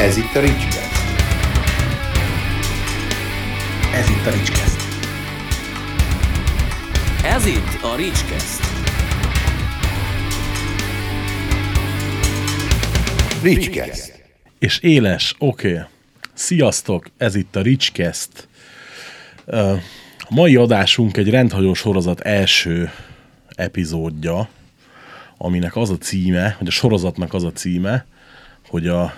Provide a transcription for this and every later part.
Ez itt a Ricskeszt. Ez itt a Ricskeszt. Ez itt a Ricskeszt. Ricskeszt. És éles, oké. Okay. Sziasztok, ez itt a Ricskeszt. A mai adásunk egy rendhagyó sorozat első epizódja, aminek az a címe, hogy a sorozatnak az a címe, hogy a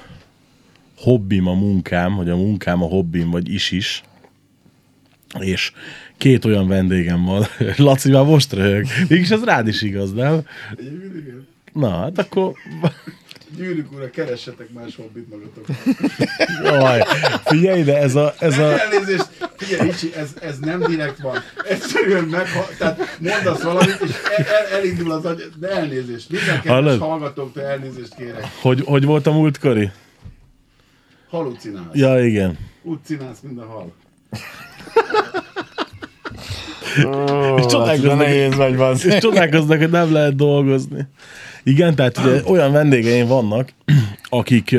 hobbim a munkám, hogy a munkám a hobbim, vagy is is. És két olyan vendégem van. Laci már most röhög. Mégis ez rád is igaz, nem? Na, hát akkor... Gyűrűk ura, keressetek más hobbit magatok. Jaj, figyelj ide, ez a... Ez a... Elnézést, figyelj Ricsi, ez, ez nem direkt van. Egyszerűen meg, tehát mondasz valamit, és el, el, elindul az agy, de elnézést. Minden kedves hallgatóktól elnézést kérek. Hogy, hogy volt a múltkori? Halucinálsz. Ja, igen. Úgy csinálsz, mint a hal. És csodálkoznak, nehéz vagy, és csodálkoznak, hogy nem lehet dolgozni. Igen, tehát ugye olyan vendégeim vannak, akik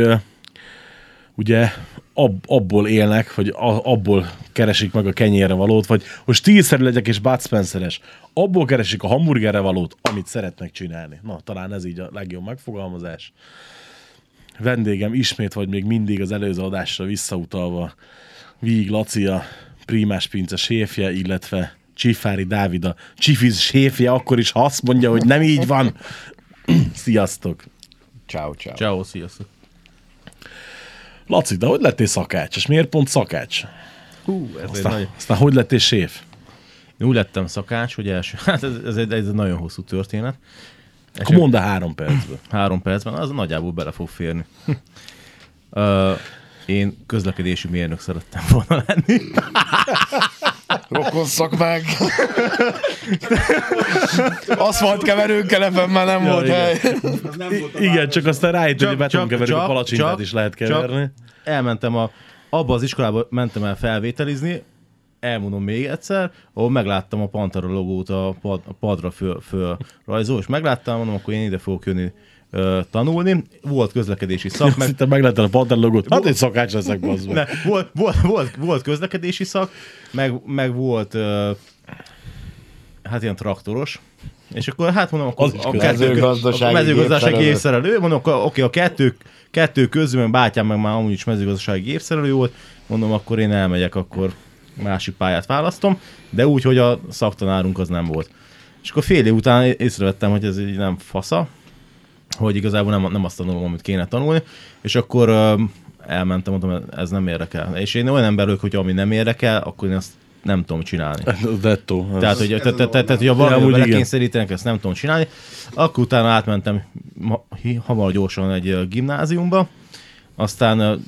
ugye ab, abból élnek, vagy abból keresik meg a kenyérre valót, vagy hogy stílszerű legyek és Bud Spenceres, abból keresik a hamburgerre valót, amit szeretnek csinálni. Na, talán ez így a legjobb megfogalmazás. Vendégem ismét, vagy még mindig az előző adásra visszautalva, Víg Laci a Primás Pince séfje, illetve Csifári Dávid a Csifiz séfje, akkor is, ha azt mondja, hogy nem így van. Sziasztok! Ciao, ciao. Ciao, sziasztok. Laci, de hogy lettél szakács? És miért pont szakács? Hú, ez egy Aztán, nagy... aztán hogy lettél séf? Én úgy lettem szakács, hogy első... Hát ez, ez, egy, ez egy nagyon hosszú történet. Akkor mondd el három percből. Három percben, az nagyjából bele fog férni. uh, én közlekedési mérnök szerettem volna lenni. Rokon szakmák. Aszfaltkeverőnkkel ebben már nem volt igen. hely. Nem volt a Igen, csak aztán rájött, hogy Csak- betonkeverők a csak- palacsintát csak- is lehet keverni. elmentem a, abba az iskolába mentem el felvételizni, elmondom még egyszer, ahol megláttam a Pantera logót a, pad, a padra föl, föl rajzol, és megláttam, mondom, akkor én ide fogok jönni ö, tanulni. Volt közlekedési szak, Meg... Szinte meglátod a Panther logót. Hát egy szakács leszek, ne, volt, volt, volt, volt közlekedési szak, meg, meg volt ö, hát ilyen traktoros, és akkor hát mondom, akkor a kettő, Mezőgazdasági a mezőgazdasági gépszerelő. gépszerelő, mondom, akkor, oké, a kettő, kettő közül, mert bátyám meg már amúgy is mezőgazdasági gépszerelő volt, mondom, akkor én elmegyek, akkor másik pályát választom, de úgy, hogy a szaktanárunk az nem volt. És akkor fél év után észrevettem, hogy ez így nem fasza, hogy igazából nem, nem azt tanulom, amit kéne tanulni, és akkor ö, elmentem, mondtam, ez nem érdekel. És én olyan ember vagyok, hogy ami nem érdekel, akkor én azt nem tudom csinálni. Dettó. Tehát, hogy, ez tehát, az tehát, hogy a valami belekényszerítenek, ezt nem tudom csinálni. Akkor utána átmentem hamar gyorsan egy gimnáziumba, aztán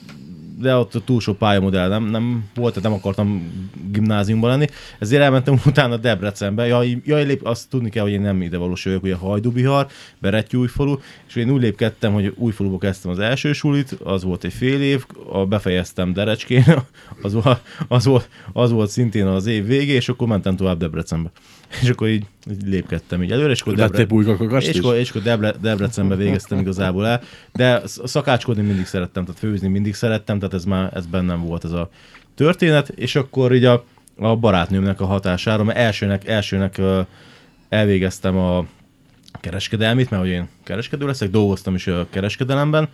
de ott túl sok pályamodell nem, nem volt, tehát nem akartam gimnáziumban lenni, ezért elmentem utána Debrecenbe. Jaj, jaj lép, azt tudni kell, hogy én nem ide valós vagyok, ugye Hajdubihar, Berettyújfalu, és én úgy lépkedtem, hogy újfaluba kezdtem az első sulit, az volt egy fél év, a befejeztem Derecskén, az, volt, az, volt, az volt szintén az év végé, és akkor mentem tovább Debrecenbe. És akkor így, így lépkedtem így előre, és akkor pulykakakast és akkor, és akkor Debre, Debrecenbe végeztem igazából el, de sz- szakácskodni mindig szerettem, tehát főzni mindig szerettem, tehát ez már ez bennem volt ez a történet, és akkor így a, a barátnőmnek a hatására, mert elsőnek, elsőnek elvégeztem a kereskedelmit, mert hogy én kereskedő leszek, dolgoztam is a kereskedelemben,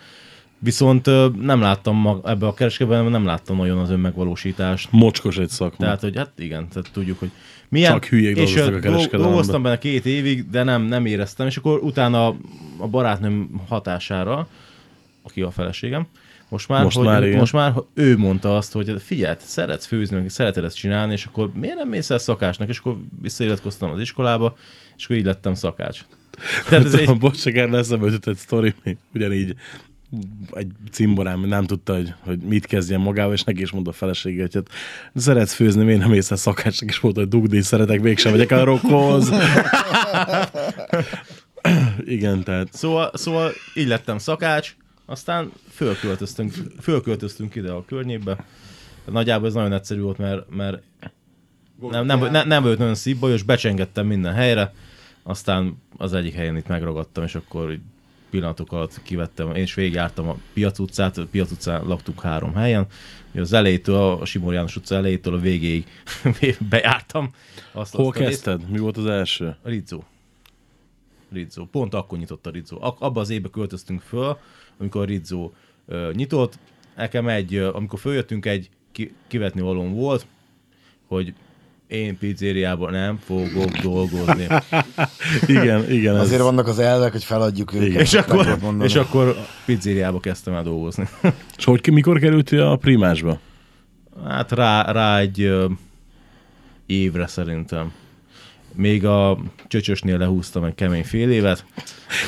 viszont nem láttam mag, ebbe a kereskedelemben nem láttam nagyon az önmegvalósítást. Mocskos egy szakma. Tehát, hogy hát igen, tehát tudjuk, hogy milyen. Csak hülyék és a kereskedelemben. Dolgoztam benne két évig, de nem, nem éreztem, és akkor utána a barátnőm hatására, aki a feleségem, most már, Most hogy, már, igen. most már ő mondta azt, hogy figyelj, szeretsz főzni, szereted ezt csinálni, és akkor miért nem mész el szakásnak, és akkor visszairatkoztam az iskolába, és akkor így lettem szakács. Tehát ez egy, Bocs, erre eszembe jutott egy sztori, ugyanígy egy cimborám nem tudta, hogy, hogy mit kezdjen magával, és neki is mondta a felesége, hogy hát szeretsz főzni, miért nem ész el szakácsnak, és mondta, hogy dugdi, szeretek, mégsem megyek a rokkhoz. Igen, tehát Szóval, szóval így lettem szakács, aztán fölköltöztünk, fölköltöztünk ide a környékbe. Nagyjából ez nagyon egyszerű volt, mert, mert nem, nem, nem, nem volt nagyon szívbajos, becsengettem minden helyre, aztán az egyik helyen itt megragadtam, és akkor pillanatok alatt kivettem, én is végigjártam a Piac utcát, a Piac utcán laktunk három helyen, az elejétől, a Simor János utca elejétől a végéig bejártam. Azt, Hol azt részt. kezdted? Mi volt az első? Rizzo. Rizzo. Pont akkor nyitott a Rizzo. Abba az évbe költöztünk föl, amikor a Rizzo nyitott. Nekem egy, amikor följöttünk, egy ki- kivetni valóm volt, hogy én pizzériában nem fogok dolgozni. Igen, igen. Ez, Azért vannak az elvek, hogy feladjuk őket. és, akkor, és akkor pizzériába kezdtem el dolgozni. És hogy, mikor kerültél a primásba? Hát rá, rá egy ö, évre szerintem. Még a csöcsösnél lehúztam egy kemény fél évet.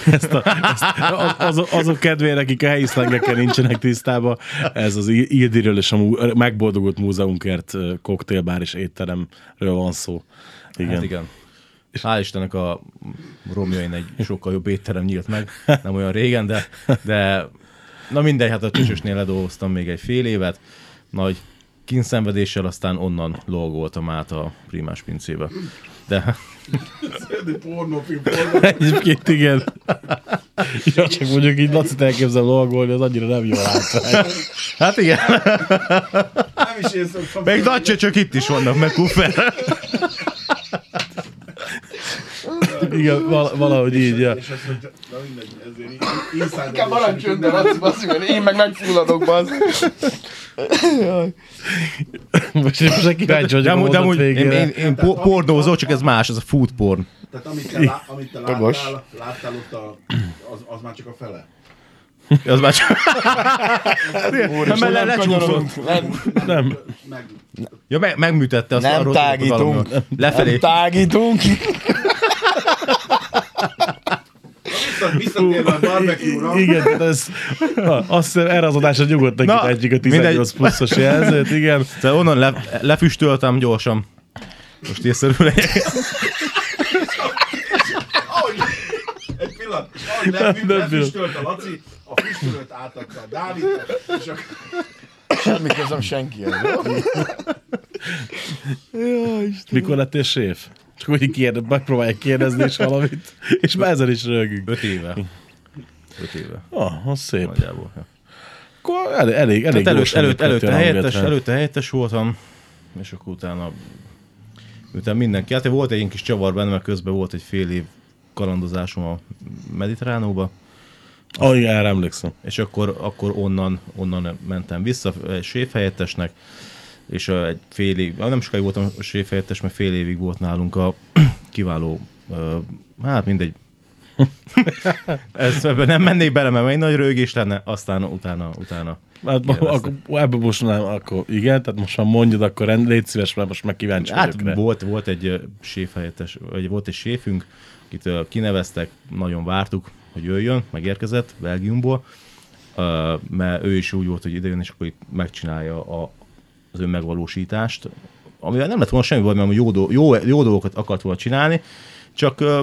Ezt a, ezt, az, azok, azok kedvére, akik a helyi szlengekkel nincsenek tisztában, ez az Ildiről és a mú, megboldogult múzeunkért koktélbár és étteremről van szó. Igen. Hát igen. Hál' Istennek a Romjain egy sokkal jobb étterem nyílt meg, nem olyan régen, de, de na mindegy, hát a csöcsösnél ledolgoztam még egy fél évet, nagy kínszenvedéssel, aztán onnan logoltam át a primás pincébe. De Egy pornófilm, pornófilm. Egyébként igen. Ja, csak mondjuk így Lacit elképzel logolni, az annyira nem jó látvány. hát igen, Nem is szoktam. még nagy csöcsök itt is vannak, meg kuffer. Igen, val- valahogy így. Ja. És azt mondja, na mindegy, ezért így Inkább maradj csöndben, Laci, basszik, mert én meg megfulladok, bassz. Most én most kíváncsi vagyok De de amúgy én, végére. én, én po- pornózó, csak ez más, ez a food porn. Tehát amit te, lá, amit te láttál, láttál ott, a, az, az már csak a fele. Az már csak... Nem, Nem lecsúszott. nem, Nem. Meg, Ja, meg, megműtette azt nem arról tágítunk. Lefelé. Nem tágítunk. vissza- visszatérve a barbecue-ra, Igen, tehát ez, azt hiszem erre az adásra nyugodtan Na, kitegyük a 18 mindegy. pluszos jelzőt, igen. Tehát onnan le, lefüstöltem gyorsan. Most észszerű legyek. ahogy, egy pillanat, ahogy lefüstölt a Laci, a füstölőt átadta a Dávidnak, és akkor Semmi közöm senkihez. Mikor lettél séf? Csak úgy kérde, megpróbálják kérdezni is valamit, és már ezen is rögünk. Öt éve. Öt éve. Ah, az szép. Nagyjából. Ja. Akkor elég, elég, elég Tehát előtt, előtt, előtte, helyettes, előtte helyettes voltam, és akkor utána, utána mindenki. Hát volt egy ilyen kis csavar benne, mert közben volt egy fél év kalandozásom a Mediterránóba, Ah, igen, erre emlékszem. és akkor, akkor onnan, onnan mentem vissza séfhelyettesnek, és egy fél év, nem sokáig voltam séfhelyettes, mert fél évig volt nálunk a kiváló, hát mindegy, ezt ebben nem mennék bele, mert egy nagy rögés lenne, aztán utána, utána. Hát, akkor, ebben most nem, akkor igen, tehát most már mondjad, akkor rend, légy szíves, mert most meg kíváncsi Hát vagyok volt, volt egy séfhelyettes, vagy volt egy séfünk, akit ö, kineveztek, nagyon vártuk, hogy jöjjön, megérkezett Belgiumból, mert ő is úgy volt, hogy idejön, és akkor itt megcsinálja a, az önmegvalósítást, amivel nem lett volna semmi baj, mert jó, do- jó, jó dolgokat akart volna csinálni, csak ö,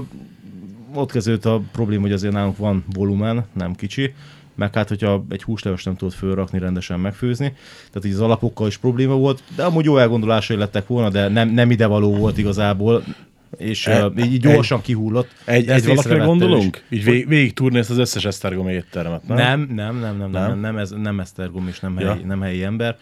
ott kezdődött a probléma, hogy azért nálunk van volumen, nem kicsi, meg hát, hogyha egy húslevest nem tudod fölrakni, rendesen megfőzni, tehát így az alapokkal is probléma volt, de amúgy jó elgondolásai lettek volna, de nem, nem idevaló volt igazából, és E- így gyorsan kihullott. Egy, de egy ezt valakire gondolunk? is. Így vég, végig túrni ezt az összes esztergom éttermet, nem? Nem, nem, nem, nem, nem, Nem? nem, nem, ez nem Esztergom és nem, Ja. helyi, nem helyi ember.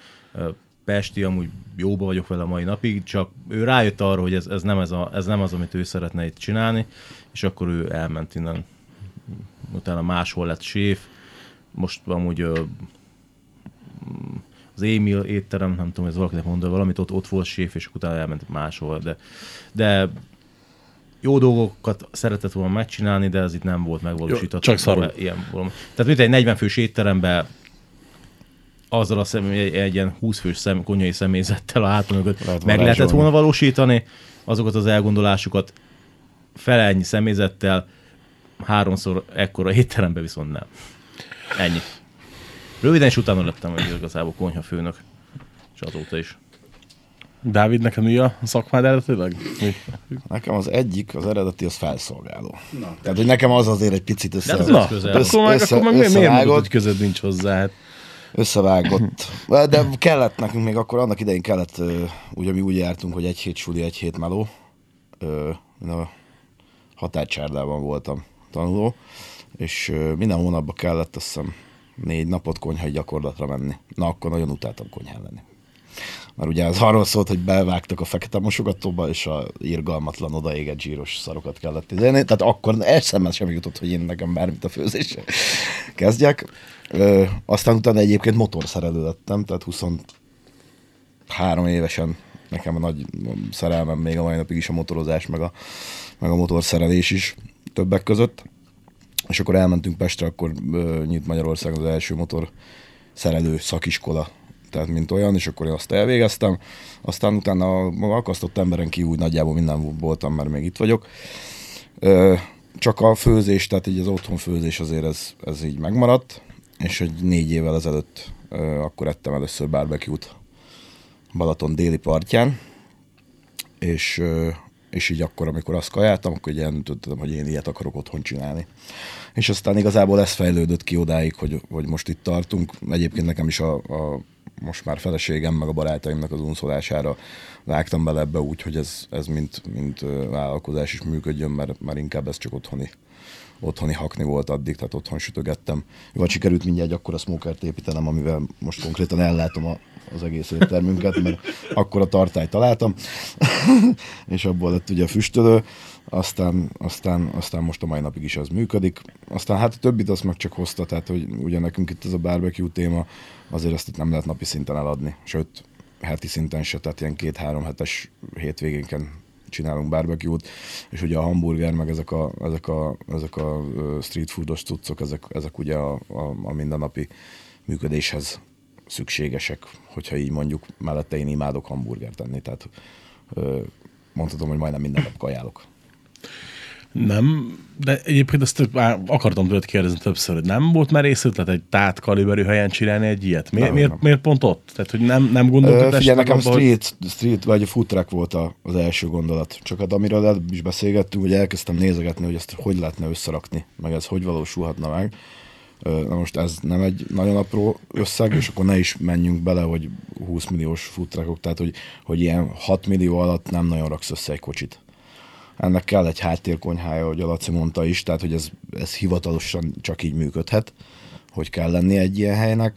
Pesti, amúgy jóba vagyok vele a mai napig, csak ő rájött arra, hogy ez, ez, nem, ez, a, ez nem az, amit ő szeretne itt csinálni, és akkor ő elment innen. Utána máshol lett séf, most amúgy ö, az Émil étterem, nem tudom, ez valakinek mondta valamit, ott, ott volt séf, és utána elment máshol, de, de jó dolgokat szeretett volna megcsinálni, de ez itt nem volt megvalósítható. Csak szarul. Ilyen valami. Tehát mint egy 40 fős étteremben azzal a személy, egy, egy ilyen 20 fős szem, konyhai személyzettel a hátul mögött Lehet meg lehetett volna valósítani azokat az elgondolásokat fele ennyi személyzettel, háromszor ekkora étteremben viszont nem. Ennyi. Röviden is utána lettem hogy igazából konyhafőnök. És azóta is. Dávid, neked mi a szakmád eredetileg? Mi? Nekem az egyik, az eredeti, az felszolgáló. Na, Tehát, hogy nekem az azért egy picit össze, De az Na, közel. akkor meg, Össze- akkor meg miért, miért mondod, hogy közöd nincs hozzá? Hát, összevágott. De kellett nekünk még akkor, annak idején kellett, ugye mi úgy jártunk, hogy egy hét suli, egy hét meló. Ö, én a határcsárdában voltam tanuló, és minden hónapban kellett azt hiszem négy napot konyhai gyakorlatra menni. Na, akkor nagyon utáltam konyhán lenni. Mert ugye az arról szólt, hogy bevágtak a fekete mosogatóba, és a irgalmatlan odaégett zsíros szarokat kellett idézni. Tehát akkor eszembe sem jutott, hogy én nekem bármit a főzésre kezdjek. Ö, aztán utána egyébként motorszerelő lettem, tehát 23 évesen nekem a nagy szerelmem még a mai napig is a motorozás, meg a, meg a motorszerelés is többek között. És akkor elmentünk Pestre, akkor ö, nyit Magyarországon az első motor szerelő szakiskola, tehát mint olyan, és akkor én azt elvégeztem. Aztán utána a akasztott emberen kívül úgy nagyjából minden voltam, mert még itt vagyok. Csak a főzés, tehát így az otthon főzés azért ez, ez így megmaradt, és egy négy évvel ezelőtt akkor ettem először barbecue-t Balaton déli partján, és, és így akkor, amikor azt kajáltam, akkor így eldöntöttem, hogy én ilyet akarok otthon csinálni. És aztán igazából ez fejlődött ki odáig, hogy, hogy most itt tartunk. Egyébként nekem is a, a most már feleségem, meg a barátaimnak az unszolására vágtam bele ebbe úgy, hogy ez, ez mint, mint vállalkozás is működjön, mert, mert inkább ez csak otthoni otthoni hakni volt addig, tehát otthon sütögettem. Jó, hát sikerült mindjárt akkor a smokert építenem, amivel most konkrétan ellátom a, az egész éttermünket, mert akkor a tartályt találtam, és abból lett ugye a füstölő, aztán, aztán, aztán most a mai napig is az működik. Aztán hát a többit azt meg csak hozta, tehát hogy ugye nekünk itt ez a barbecue téma, azért ezt itt nem lehet napi szinten eladni, sőt, heti szinten se, tehát ilyen két-három hetes hétvégénken csinálunk barbecue-t, és ugye a hamburger, meg ezek a, ezek a, ezek a street foodos cuccok, ezek, ezek ugye a, a, a mindennapi működéshez szükségesek, hogyha így mondjuk, mellette én imádok hamburgert tenni, tehát mondhatom, hogy majdnem minden nap kajálok. Nem, de egyébként ezt már akartam tőled kérdezni többször, hogy nem volt már észötlet egy tát kaliberű helyen csinálni egy ilyet? Miért, Nem, miért, nem. miért pont ott? Tehát, hogy nem, nem gondoltad Ö, Figyelj, nekem abba, hogy- street, street vagy a food truck volt a, az első gondolat. Csak hát amiről előbb is beszélgettünk, hogy elkezdtem nézegetni, hogy ezt hogy lehetne összerakni, meg ez hogy valósulhatna meg. Na most ez nem egy nagyon apró összeg, és akkor ne is menjünk bele, hogy 20 milliós food truckok, tehát hogy, hogy ilyen 6 millió alatt nem nagyon raksz össze egy kocsit. Ennek kell egy háttérkonyhája, hogy a Laci mondta is, tehát hogy ez, ez hivatalosan csak így működhet, hogy kell lenni egy ilyen helynek,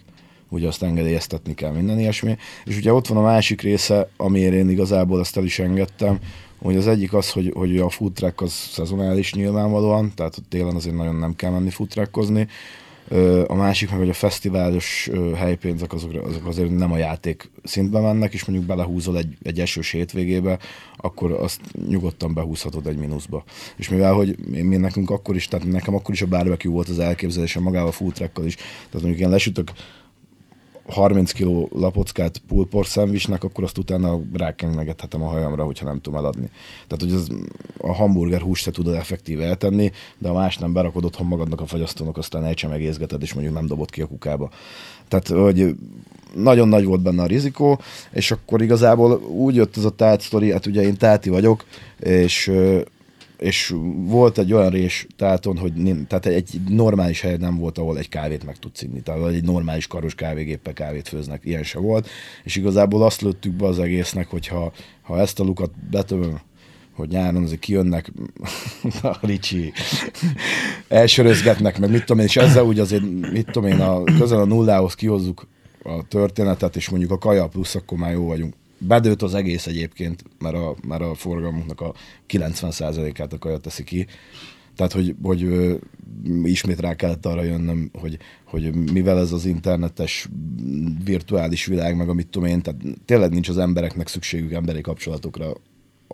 ugye azt engedélyeztetni kell minden ilyesmi. És ugye ott van a másik része, amiért én igazából ezt el is engedtem, hogy az egyik az, hogy, hogy a food truck az szezonális nyilvánvalóan, tehát télen azért nagyon nem kell menni food. A másik meg, hogy a fesztiválos helypénzek azok, azok azért nem a játék szintbe mennek, és mondjuk belehúzol egy, egy esős hétvégébe, akkor azt nyugodtan behúzhatod egy mínuszba. És mivel, hogy mi nekünk akkor is, tehát nekem akkor is a barbecue volt az elképzelésem magával a food is, tehát mondjuk én lesütök 30 kg lapockát pulpor szendvicsnek, akkor azt utána rákengethetem a hajamra, hogyha nem tudom eladni. Tehát, hogy az, a hamburger húst se tudod effektíve eltenni, de a más nem berakod otthon magadnak a fagyasztónak, aztán elcsemegézgeted, és mondjuk nem dobod ki a kukába. Tehát, hogy nagyon nagy volt benne a rizikó, és akkor igazából úgy jött ez a tát sztori, hát ugye én táti vagyok, és és volt egy olyan rés táton, hogy nin- tehát egy normális hely nem volt, ahol egy kávét meg tudsz inni. Tehát egy normális karos kávégéppel kávét főznek, ilyen se volt. És igazából azt lőttük be az egésznek, hogy ha, ha ezt a lukat betömöm, hogy nyáron azért kijönnek a ricsi, elsörözgetnek, meg mit tudom én, és ezzel úgy azért, mit tudom én, a, közel a nullához kihozzuk a történetet, és mondjuk a kaja plusz, akkor már jó vagyunk. Bedőlt az egész egyébként, mert a, mert a forgalmunknak a 90%-át a kaja teszi ki. Tehát, hogy, hogy ismét rá kellett arra jönnöm, hogy, hogy mivel ez az internetes virtuális világ, meg amit tudom én, tehát tényleg nincs az embereknek szükségük emberi kapcsolatokra,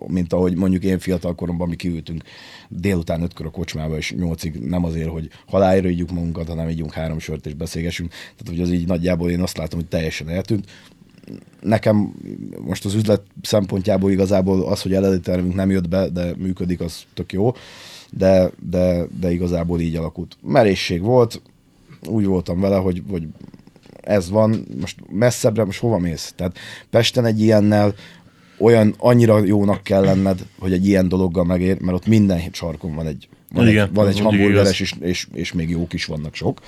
mint ahogy mondjuk én fiatal koromban mi kiültünk délután ötkor a kocsmába, és nyolcig nem azért, hogy halálra ígyjuk magunkat, hanem ígyunk három sört és beszélgessünk. Tehát, hogy az így nagyjából én azt látom, hogy teljesen eltűnt nekem most az üzlet szempontjából igazából az, hogy eredeti tervünk nem jött be, de működik, az tök jó, de, de, de igazából így alakult. Merészség volt, úgy voltam vele, hogy, hogy ez van, most messzebbre, most hova mész? Tehát Pesten egy ilyennel olyan annyira jónak kell lenned, hogy egy ilyen dologgal megér, mert ott minden sarkon van egy, van Igen, egy, van egy hamburgeres, és, és, és még jók is vannak sok.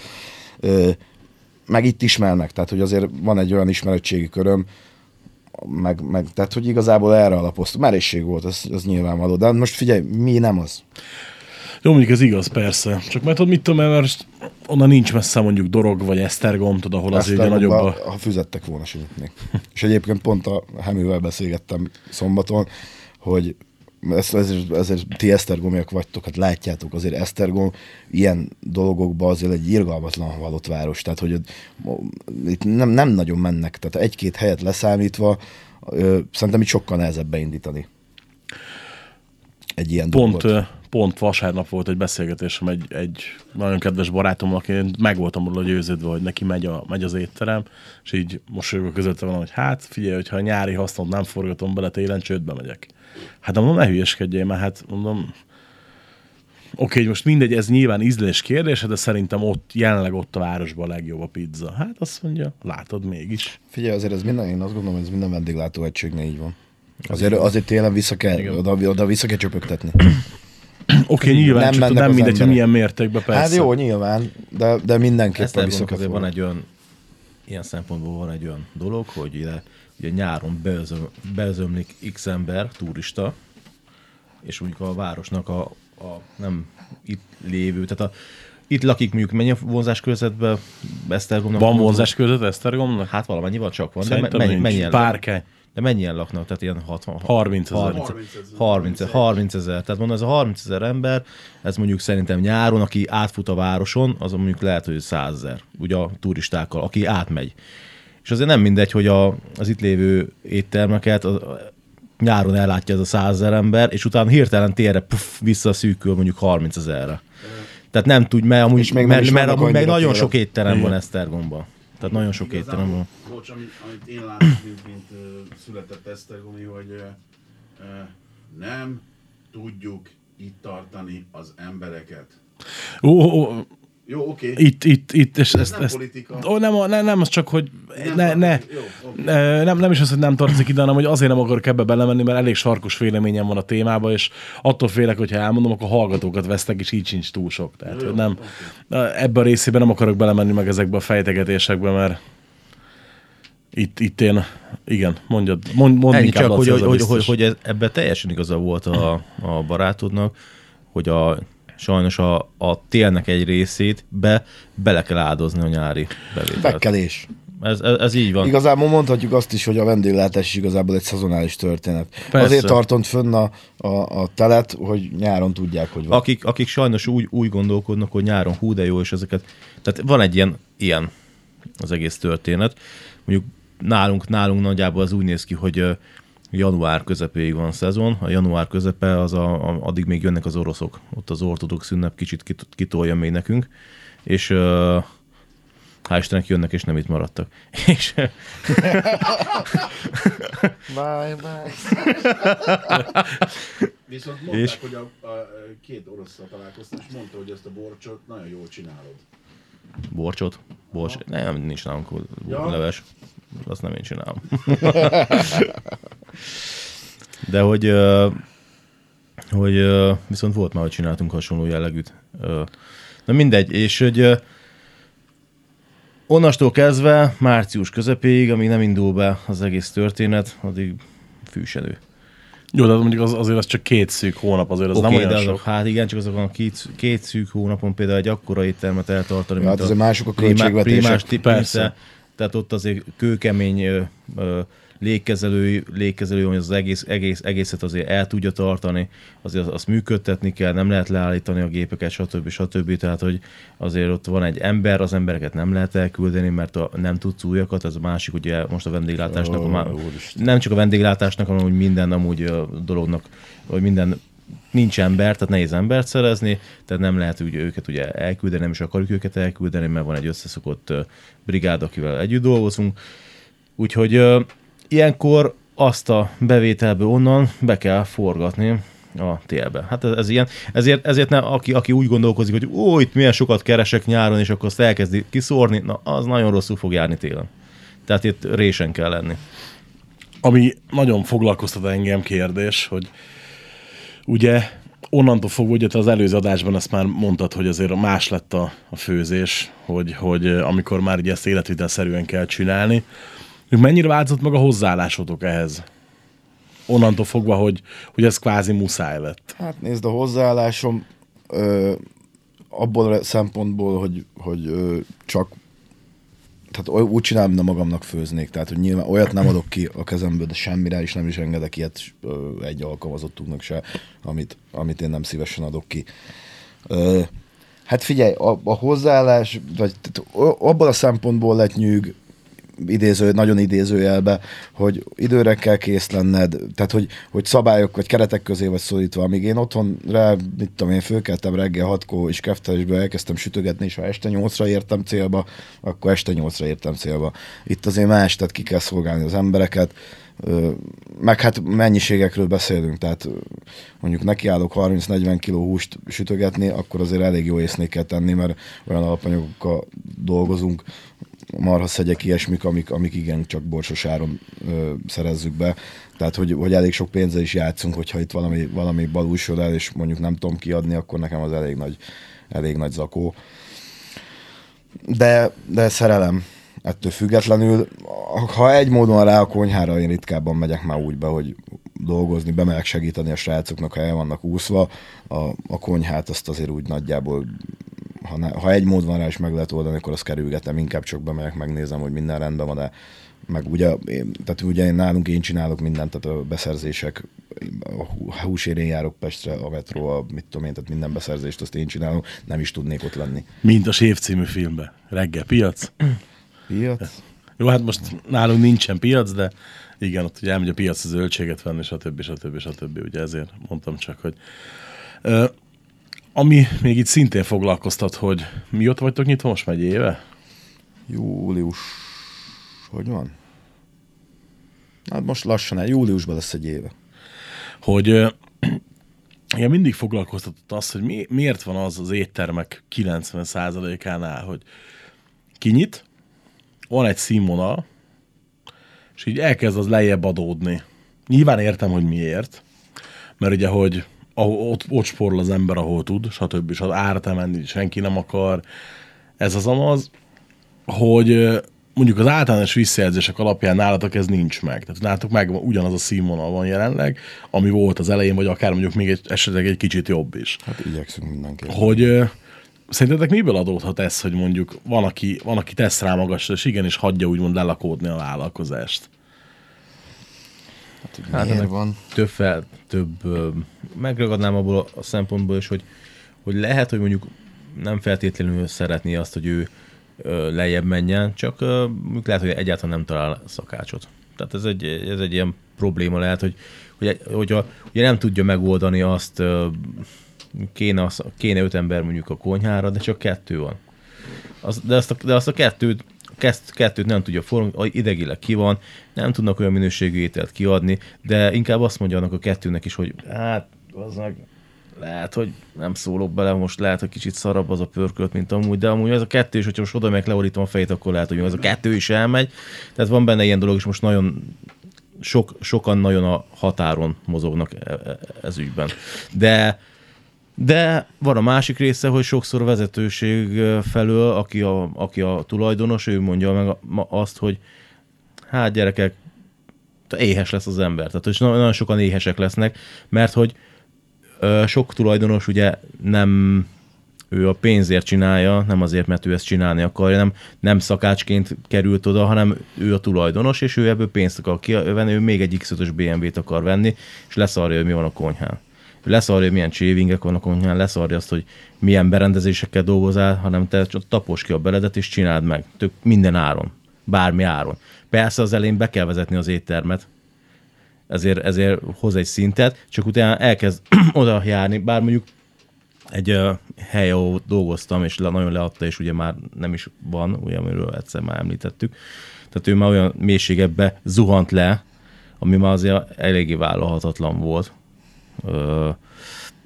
Ö, meg itt ismernek, tehát hogy azért van egy olyan ismerettségi köröm, meg, meg tehát hogy igazából erre alapoztam. Merészség volt, ez, ez nyilvánvaló. De most figyelj, mi nem az? Jó, mondjuk ez igaz, persze. Csak mert tudod, mit tudom, mert onnan nincs messze mondjuk Dorog vagy Esztergom, tudod, ahol azért ugye nagyobb a... Ha fizettek volna, sinyitnék. És egyébként pont a Hemővel beszélgettem szombaton, hogy ezt, ezért, ezért ti Esztergomiak vagytok, hát látjátok, azért Esztergom ilyen dolgokban azért egy irgalmatlan halott város, tehát hogy itt nem, nem nagyon mennek, tehát egy-két helyet leszámítva, ö, szerintem itt sokkal nehezebb beindítani egy ilyen Pont, dolgot. pont vasárnap volt egy beszélgetésem egy, egy nagyon kedves barátommal, aki meg voltam róla győződve, hogy neki megy, a, megy az étterem, és így mosolyogva közötte van, hogy hát figyelj, hogyha a nyári hasznot nem forgatom bele, télen csődbe megyek. Hát mondom, ne hülyeskedjél, mert hát mondom, Oké, hogy most mindegy, ez nyilván ízlés kérdése, de szerintem ott, jelenleg ott a városban a legjobb a pizza. Hát azt mondja, látod mégis. Figyelj, azért ez minden, én azt gondolom, hogy ez minden vendéglátóegységnél így van. Azért, azért télen vissza kell, oda, oda vissza kell csöpögtetni. Oké, okay, nyilván, Nem csak nem mindegy, hogy milyen mértékben persze. Hát jó, nyilván, de, de mindenképpen vissza kell van egy olyan, ilyen szempontból van egy olyan dolog, hogy ide, ugye nyáron beözöm, beözömlik x ember, turista, és mondjuk a városnak a, a nem itt lévő, tehát a, itt lakik mondjuk mennyi a vonzás körzetben Esztergomnak? Van vonzás között Esztergomnak? Hát valamennyi van, csak van. Szerintem de me- mennyi, nincs. mennyien, Párkány. de mennyien laknak? Tehát ilyen 60, 30 ezer. 30, 30, 30 ezer. Tehát mondom, ez a 30 ezer ember, ez mondjuk szerintem nyáron, aki átfut a városon, az mondjuk lehet, hogy 100 ezer, ugye a turistákkal, aki átmegy. És azért nem mindegy, hogy a, az itt lévő éttermeket az, nyáron ellátja ez a 100 ezer ember, és utána hirtelen térre puff, visszaszűkül mondjuk 30 ezerre. Tehát nem tud, mert amúgy, És nem mert, mert amúgy meg nagyon sok étterem van Esztergomban. Tehát nagyon sok étterem van. Bocs, amit, amit én látok, mint, mint uh, született Esztergomi, hogy uh, uh, nem tudjuk itt tartani az embereket. Ó, ó, ó, Jó, oké. itt, itt, itt, és Ez ezt, nem ezt, politika. Ó, nem, nem, nem, az csak, hogy Nem ne, ne. Jó, ne, nem, nem is az, hogy nem tartozik ide, hanem hogy azért nem akarok ebbe belemenni, mert elég sarkos véleményem van a témába, és attól félek, hogyha elmondom, akkor hallgatókat vesztek, és így sincs túl sok. Tehát, Jó, hogy nem, oké. ebben a részében nem akarok belemenni meg ezekbe a fejtegetésekbe, mert itt, itt én, igen, mondjad, mond, mondd Ennyi csak, hogy, Laci, hogy, hogy, hogy, hogy ez, ebben teljesen igaza volt a, a barátodnak, hogy a, sajnos a, a télnek egy részét be, bele kell áldozni a nyári bevételt. Bekkelés. Ez, ez, ez így van. Igazából mondhatjuk azt is, hogy a vendéglátás is igazából egy szezonális történet. Persze. Azért tartont fönn a, a, a telet, hogy nyáron tudják, hogy van. akik, akik sajnos úgy, úgy gondolkodnak, hogy nyáron hú de jó, és ezeket, tehát van egy ilyen, ilyen az egész történet. Mondjuk nálunk, nálunk nagyjából az úgy néz ki, hogy január közepéig van szezon, a január közepe, az a, a, addig még jönnek az oroszok, ott az ortodox ünnep kicsit kit, kitolja még nekünk, és ö, hál' Istennek jönnek, és nem itt maradtak. És Bye, bye. Viszont mondták, És? hogy a, a, két orosszal találkoztam, és mondta, hogy ezt a borcsot nagyon jól csinálod. borcsot, borcs, nem, nincs nálunk Ja. Azt nem én csinálom. De hogy, hogy viszont volt már, hogy csináltunk hasonló jellegűt. Na mindegy, és hogy onnastól kezdve március közepéig, amíg nem indul be az egész történet, addig fűsenő. Jó, de mondjuk az, azért az csak két szűk hónap, azért az Oké, nem de olyan azok, sok. hát igen, csak azokon a két, két szűk hónapon például egy akkora éttermet eltartani, Hát azért mások a primá- költségvetések. primás Persze. Tehát ott azért kőkemény ö, ö, légkezelő, légkezelő, hogy az egész, egész, egészet azért el tudja tartani, azért azt, azt működtetni kell, nem lehet leállítani a gépeket, stb. stb. Tehát, hogy azért ott van egy ember, az embereket nem lehet elküldeni, mert a, nem tudsz újakat, ez a másik, ugye most a vendéglátásnak, a má, nem csak a vendéglátásnak, hanem úgy minden amúgy ö, dolognak, hogy minden nincs ember, tehát nehéz embert szerezni, tehát nem lehet úgy őket ugye elküldeni, nem is akarjuk őket elküldeni, mert van egy összeszokott brigád, akivel együtt dolgozunk. Úgyhogy ö, ilyenkor azt a bevételből onnan be kell forgatni a télbe. Hát ez, ez ilyen. Ezért, ezért ne, aki, aki úgy gondolkozik, hogy ó, itt milyen sokat keresek nyáron, és akkor azt elkezdi kiszórni, na az nagyon rosszul fog járni télen. Tehát itt résen kell lenni. Ami nagyon foglalkoztat engem kérdés, hogy ugye onnantól fogva, ugye te az előző adásban ezt már mondtad, hogy azért más lett a, a főzés, hogy, hogy eh, amikor már ugye ezt életvitelszerűen kell csinálni, mennyire változott meg a hozzáállásotok ehhez? Onnantól fogva, hogy, hogy ez kvázi muszáj lett. Hát nézd, a hozzáállásom ö, abból a szempontból, hogy, hogy ö, csak tehát úgy csinálom, mint magamnak főznék. Tehát, hogy nyilván olyat nem adok ki a kezemből, de semmire, és nem is engedek ilyet egy alkalmazottunknak se, amit, amit én nem szívesen adok ki. Hát figyelj, a, a hozzáállás, vagy tehát abban a szempontból lett nyűg, idéző, nagyon idézőjelbe, hogy időre kell kész lenned, tehát hogy, hogy szabályok vagy keretek közé vagy szorítva, amíg én otthon rá, mit tudom én, fölkeltem reggel hatkor, és keftelésből elkezdtem sütögetni, és ha este nyolcra értem célba, akkor este nyolcra értem célba. Itt azért más, tehát ki kell szolgálni az embereket, meg hát mennyiségekről beszélünk, tehát mondjuk nekiállok 30-40 kg húst sütögetni, akkor azért elég jó észnél kell tenni, mert olyan alapanyagokkal dolgozunk, marhaszegyek, ilyesmik, amik, amik igen csak borsos áron ö, szerezzük be. Tehát, hogy, hogy elég sok pénzzel is játszunk, hogyha itt valami, valami balúsod el, és mondjuk nem tudom kiadni, akkor nekem az elég nagy, elég nagy zakó. De, de szerelem ettől függetlenül. Ha egy módon rá a konyhára, én ritkábban megyek már úgy be, hogy dolgozni, bemegyek segíteni a srácoknak, ha el vannak úszva. A, a konyhát azt azért úgy nagyjából ha, ne, ha egy mód van rá, és meg lehet oldani, akkor azt kerülgetem, inkább csak bemegyek, megnézem, hogy minden rendben van, de meg ugye, én, tehát ugye én nálunk én csinálok mindent, tehát a beszerzések, a hú- húsérén járok Pestre, a metró, a mit tudom én, tehát minden beszerzést azt én csinálom, nem is tudnék ott lenni. Mint a Sév című filmben. Reggel piac. Piac? Jó, hát most nálunk nincsen piac, de igen, ott ugye elmegy a piac az zöldséget venni, stb. stb. stb. Ugye ezért mondtam csak, hogy... Ami még itt szintén foglalkoztat, hogy mi ott vagytok nyitva most már egy éve? Július, hogy van? Hát most lassan, el, júliusban lesz egy éve. hogy igen, mindig foglalkoztatott az, hogy mi, miért van az az éttermek 90%-ánál, hogy kinyit, van egy színvonal, és így elkezd az lejjebb adódni. Nyilván értem, hogy miért, mert ugye, hogy ahol, ott, ott spórol az ember, ahol tud, stb. És az árat emelni senki nem akar. Ez az amaz, hogy mondjuk az általános visszajelzések alapján nálatok ez nincs meg. Tehát nálatok meg ugyanaz a színvonal van jelenleg, ami volt az elején, vagy akár mondjuk még egy, esetleg egy kicsit jobb is. Hát igyekszünk mindenképpen. Hogy szerintetek miből adódhat ez, hogy mondjuk van, aki, van, aki tesz rá magasra, és igenis hagyja úgymond lelakódni a vállalkozást. Hát, hogy Hát miért ennek van? több, fel, több megragadnám abból a szempontból is, hogy, hogy lehet, hogy mondjuk nem feltétlenül szeretné azt, hogy ő lejjebb menjen, csak lehet, hogy egyáltalán nem talál szakácsot. Tehát ez egy, ez egy ilyen probléma lehet, hogy, hogy egy- hogyha ugye nem tudja megoldani azt, kéne, kéne öt ember mondjuk a konyhára, de csak kettő van. Az, de, azt a, de azt a kettőt, kezt, kettőt nem tudja formálni, idegileg ki van, nem tudnak olyan minőségű ételt kiadni, de inkább azt mondja annak a kettőnek is, hogy hát, az meg lehet, hogy nem szólok bele, most lehet, hogy kicsit szarabb az a pörkölt, mint amúgy, de amúgy ez a kettő is, hogyha most oda meg leorítom a fejét, akkor lehet, hogy ez a kettő is elmegy. Tehát van benne ilyen dolog, és most nagyon sok, sokan nagyon a határon mozognak e- e- ez ügyben. De de van a másik része, hogy sokszor a vezetőség felől, aki a, aki a tulajdonos, ő mondja meg azt, hogy hát gyerekek, éhes lesz az ember. Tehát hogy na- nagyon sokan éhesek lesznek, mert hogy sok tulajdonos ugye nem ő a pénzért csinálja, nem azért, mert ő ezt csinálni akarja, nem, nem szakácsként került oda, hanem ő a tulajdonos, és ő ebből pénzt akar kivenni, ő még egy X5-ös BMW-t akar venni, és leszarja, hogy mi van a konyhán. Leszarja, hogy milyen csévingek van a konyhán, leszarja azt, hogy milyen berendezésekkel dolgozál, hanem te csak tapos ki a beledet, és csináld meg. Tök minden áron. Bármi áron. Persze az elején be kell vezetni az éttermet, ezért, ezért hoz egy szintet, csak utána elkezd oda járni, bár mondjuk egy uh, hely, ahol dolgoztam, és le, nagyon leadta, és ugye már nem is van, ugye, amiről egyszer már említettük. Tehát ő már olyan mélységekbe zuhant le, ami már azért eléggé vállalhatatlan volt.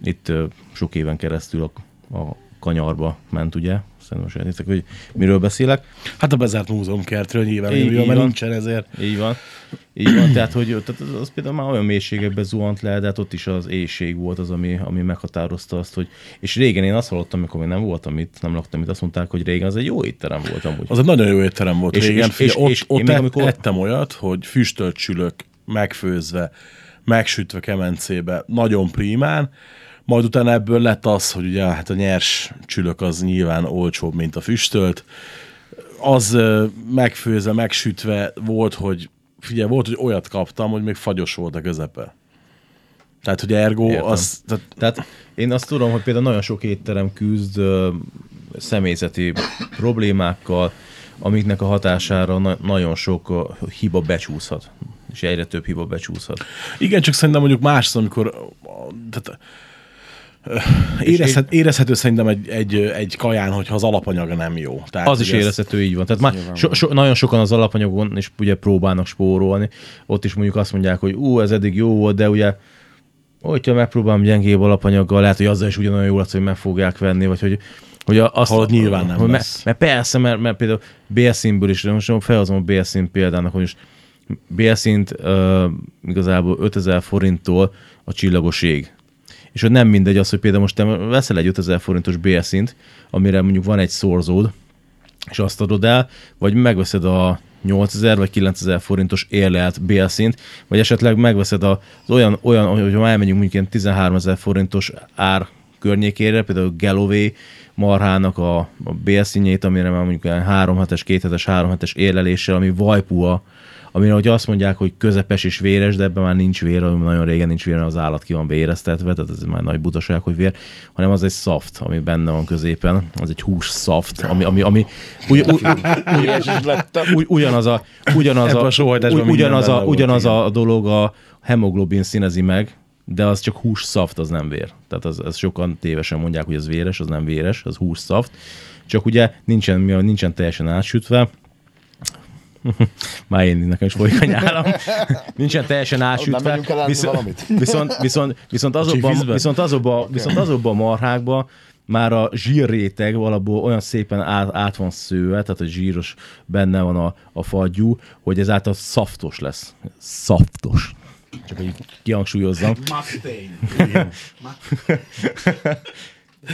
Itt sok éven keresztül a, a kanyarba ment, ugye? Szerintem most értitek, hogy miről beszélek. Hát a bezárt múzeumkertről nyilván, Így- így mert van. nincsen ezért. Így van. Így van, tehát, hogy tehát az, az például már olyan mélységekbe zuhant le, de hát ott is az éjség volt az, ami, ami meghatározta azt, hogy... És régen én azt hallottam, amikor még nem voltam itt, nem laktam itt, azt mondták, hogy régen az egy jó étterem volt amúgy. Az egy nagyon jó étterem volt És- régen. és- Figyelj, és- ott, és én ott még et- amikor- ettem olyat, hogy füstölt csülök megfőzve, megsütve kemencébe, nagyon prímán, Majd utána ebből lett az, hogy ugye hát a nyers csülök az nyilván olcsóbb, mint a füstölt. Az megfőzve, megsütve volt, hogy figyelj, volt, hogy olyat kaptam, hogy még fagyos volt a közepe. Tehát, hogy ergo Értem. az, tehát Tehát én azt tudom, hogy például nagyon sok étterem küzd ö, személyzeti problémákkal, amiknek a hatására na- nagyon sok hiba becsúszhat. És egyre több hiba becsúszhat. Igen, csak szerintem mondjuk más, amikor tehát, érezhet, érezhető szerintem egy, egy, egy kaján, hogyha az alapanyaga nem jó. Tehát, Az is ez- érezhető, így van. Tehát már so, so, nagyon sokan az alapanyagon is ugye próbálnak spórolni. Ott is mondjuk azt mondják, hogy ú, ez eddig jó volt, de ugye hogyha megpróbálom gyengébb alapanyaggal, lehet, hogy azzal is ugyanolyan jó lesz, hogy meg fogják venni, vagy hogy hogy azt, Hallod, nyilván nem hogy lesz. Mert, mert persze, mert, mert például bélszínből is, most felhozom a bélszín példának, hogy most bélszínt uh, igazából 5000 forinttól a csillagos ég. És hogy nem mindegy az, hogy például most te veszel egy 5000 forintos bélszint, amire mondjuk van egy szorzód, és azt adod el, vagy megveszed a 8000 vagy 9000 forintos érlelt bélszint, vagy esetleg megveszed az olyan, olyan hogy ha elmegyünk mondjuk ilyen 13 ezer forintos ár környékére, például Galloway marhának a, a bélszínjét, amire már mondjuk olyan 3 hetes, 2 hetes, 3 hetes érleléssel, ami vajpúa, amire hogy azt mondják, hogy közepes és véres, de ebben már nincs vér, ami nagyon régen nincs vér, az állat ki van véreztetve, tehát ez már nagy butaság, hogy vér, hanem az egy szaft, ami benne van középen, az egy hús szaft, ami, ami, ami ugy, ugy, ugy, ugy, ugyanaz a, ugyanaz a, ugyanaz, a, ugyanaz a dolog a hemoglobin színezi meg, de az csak hússzaft, az nem vér. Tehát az, az sokan tévesen mondják, hogy ez véres, az nem véres, az hússzaft. Csak ugye nincsen, nincsen teljesen átsütve, már én nekem is folyik a nyálam. Nincsen teljesen enni viszont, viszont, viszont, viszont, azokban, viszont azokban, viszont azokban a marhákban már a zsírréteg valahol olyan szépen át, át van szőve, tehát a zsíros benne van a, a fagyú, hogy ezáltal szaftos lesz. Szaftos. Csak hogy kihangsúlyozzam. Mustaine.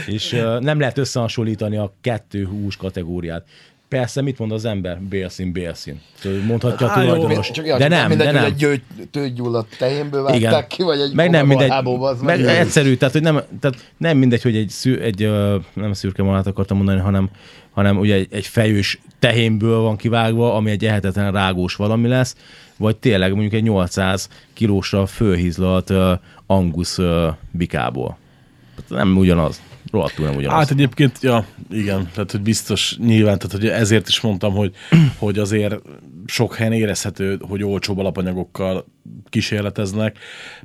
És uh, nem lehet összehasonlítani a kettő hús kategóriát. Persze, mit mond az ember? Bélszín, bélszín. Szóval mondhatja a Á, jó, tulajdonos. Csak, de nem, mindegy, de nem. hogy egy győ, tőgyulladt tehénből vágták Igen. ki, vagy egy meg nem mindegy, hábóba, az meg meg egyszerű, tehát, hogy nem, tehát nem mindegy, hogy egy, szű, egy nem szürke malát akartam mondani, hanem, hanem ugye egy, egy fejős tehénből van kivágva, ami egy ehetetlen rágós valami lesz, vagy tényleg mondjuk egy 800 kilósra fölhízlalt uh, angus uh, bikából. Nem ugyanaz. Rohadtul nem ugyanaz. Hát egyébként, ja, igen, tehát hogy biztos nyilván, tehát hogy ezért is mondtam, hogy, hogy azért sok helyen érezhető, hogy olcsóbb alapanyagokkal kísérleteznek.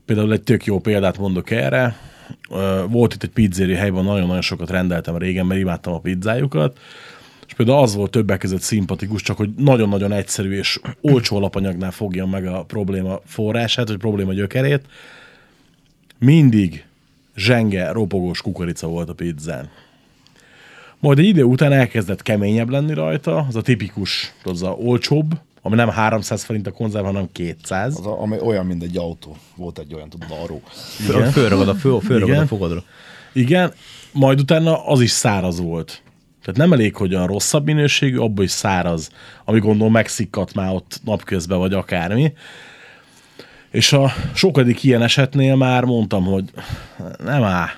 Például egy tök jó példát mondok erre. Volt itt egy pizzéri helyben, nagyon-nagyon sokat rendeltem régen, mert imádtam a pizzájukat. És például az volt többek között szimpatikus, csak hogy nagyon-nagyon egyszerű és olcsó alapanyagnál fogja meg a probléma forrását, vagy probléma gyökerét. Mindig zsenge, ropogós kukorica volt a pizzán. Majd egy idő után elkezdett keményebb lenni rajta, az a tipikus, az a olcsóbb, ami nem 300 forint a konzerv, hanem 200. Az, a, ami olyan, mint egy autó. Volt egy olyan, tudod, arról. Föl, fölragad a, föl, fölragad Igen. a fogadra. Igen, majd utána az is száraz volt. Tehát nem elég, hogy olyan rosszabb minőségű, abból is száraz, ami gondolom megszikkat már ott napközben, vagy akármi. És a sokadik ilyen esetnél már mondtam, hogy nem áll.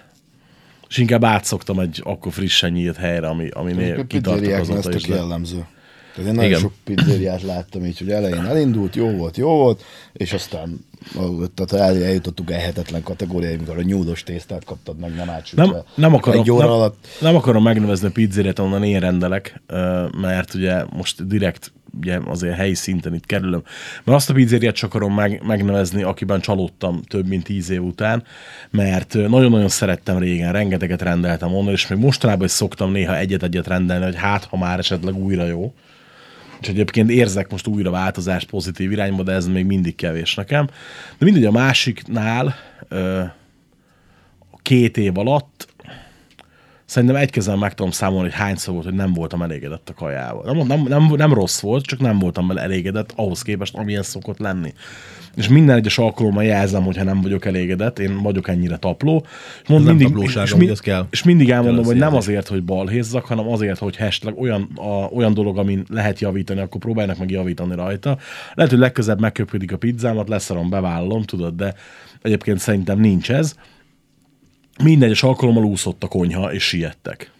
És inkább átszoktam egy akkor frissen nyílt helyre, ami, aminél kitartok azóta is. le- jellemző. Tehát én nagyon Igen. sok pizzériát láttam így, hogy elején elindult, jó volt, jó volt, és aztán tehát el, eljutottuk elhetetlen kategóriáig, amikor a nyúdos tésztát kaptad meg, nem átsütve. Nem, nem, akarom, Egy óra nem, alatt. nem akarom megnevezni a pizzériát, onnan én rendelek, mert ugye most direkt ugye azért helyi szinten itt kerülöm. Mert azt a pizzériát csak akarom meg, megnevezni, akiben csalódtam több mint tíz év után, mert nagyon-nagyon szerettem régen, rengeteget rendeltem onnan, és még mostanában is szoktam néha egyet-egyet rendelni, hogy hát, ha már esetleg újra jó. És egyébként érzek most újra változást pozitív irányba, de ez még mindig kevés nekem. De mindegy, a másiknál két év alatt szerintem egy kezem meg tudom számolni, hogy hányszor volt, hogy nem voltam elégedett a kajával. Nem, nem, nem, nem rossz volt, csak nem voltam vele elégedett ahhoz képest, amilyen szokott lenni. És minden egyes alkalommal jelzem, hogyha nem vagyok elégedett, én vagyok ennyire tapló. És, mond, mindig, és, mi- kell. és mindig elmondom, Kell hogy nem azért, hogy balhézzak, hanem azért, hogy hashtag olyan, a, olyan dolog, amin lehet javítani, akkor próbálnak meg javítani rajta. Lehet, hogy legközebb megköpődik a pizzámat, leszarom, bevállalom, tudod, de egyébként szerintem nincs ez. Minden egyes alkalommal úszott a konyha, és siettek.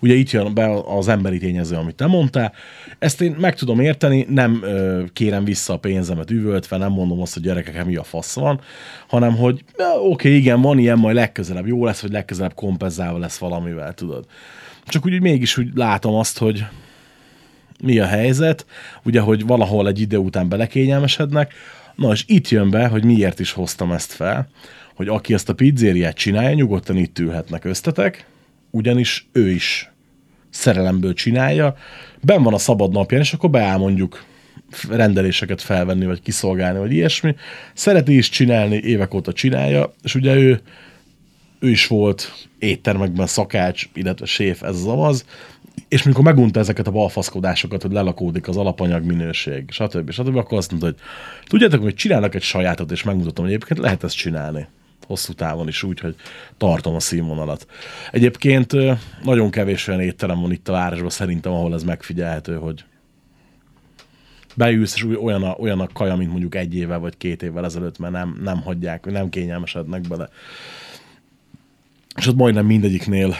Ugye itt jön be az emberi tényező, amit te mondtál. Ezt én meg tudom érteni, nem ö, kérem vissza a pénzemet üvöltve, nem mondom azt, hogy gyerekek, mi a fasz van, hanem hogy oké, okay, igen, van ilyen, majd legközelebb jó lesz, vagy legközelebb kompenzálva lesz valamivel, tudod. Csak úgy, úgy mégis úgy látom azt, hogy mi a helyzet, ugye, hogy valahol egy idő után belekényelmesednek, na és itt jön be, hogy miért is hoztam ezt fel, hogy aki ezt a pizzériát csinálja, nyugodtan itt ülhetneköztetek, ugyanis ő is szerelemből csinálja, ben van a szabad napján, és akkor beáll mondjuk rendeléseket felvenni, vagy kiszolgálni, vagy ilyesmi. Szereti is csinálni, évek óta csinálja, és ugye ő, ő is volt éttermekben szakács, illetve séf, ez az amaz, és mikor megunta ezeket a balfaszkodásokat, hogy lelakódik az alapanyag minőség, stb. stb., akkor azt mondta, hogy tudjátok, hogy csinálnak egy sajátot, és megmutatom, hogy egyébként lehet ezt csinálni hosszú távon is úgy, hogy tartom a színvonalat. Egyébként nagyon kevés olyan étterem van itt a városban szerintem, ahol ez megfigyelhető, hogy beülsz, és olyan a, olyan a kaja, mint mondjuk egy évvel vagy két évvel ezelőtt, mert nem, nem hagyják, nem kényelmesednek bele. És ott majdnem mindegyiknél,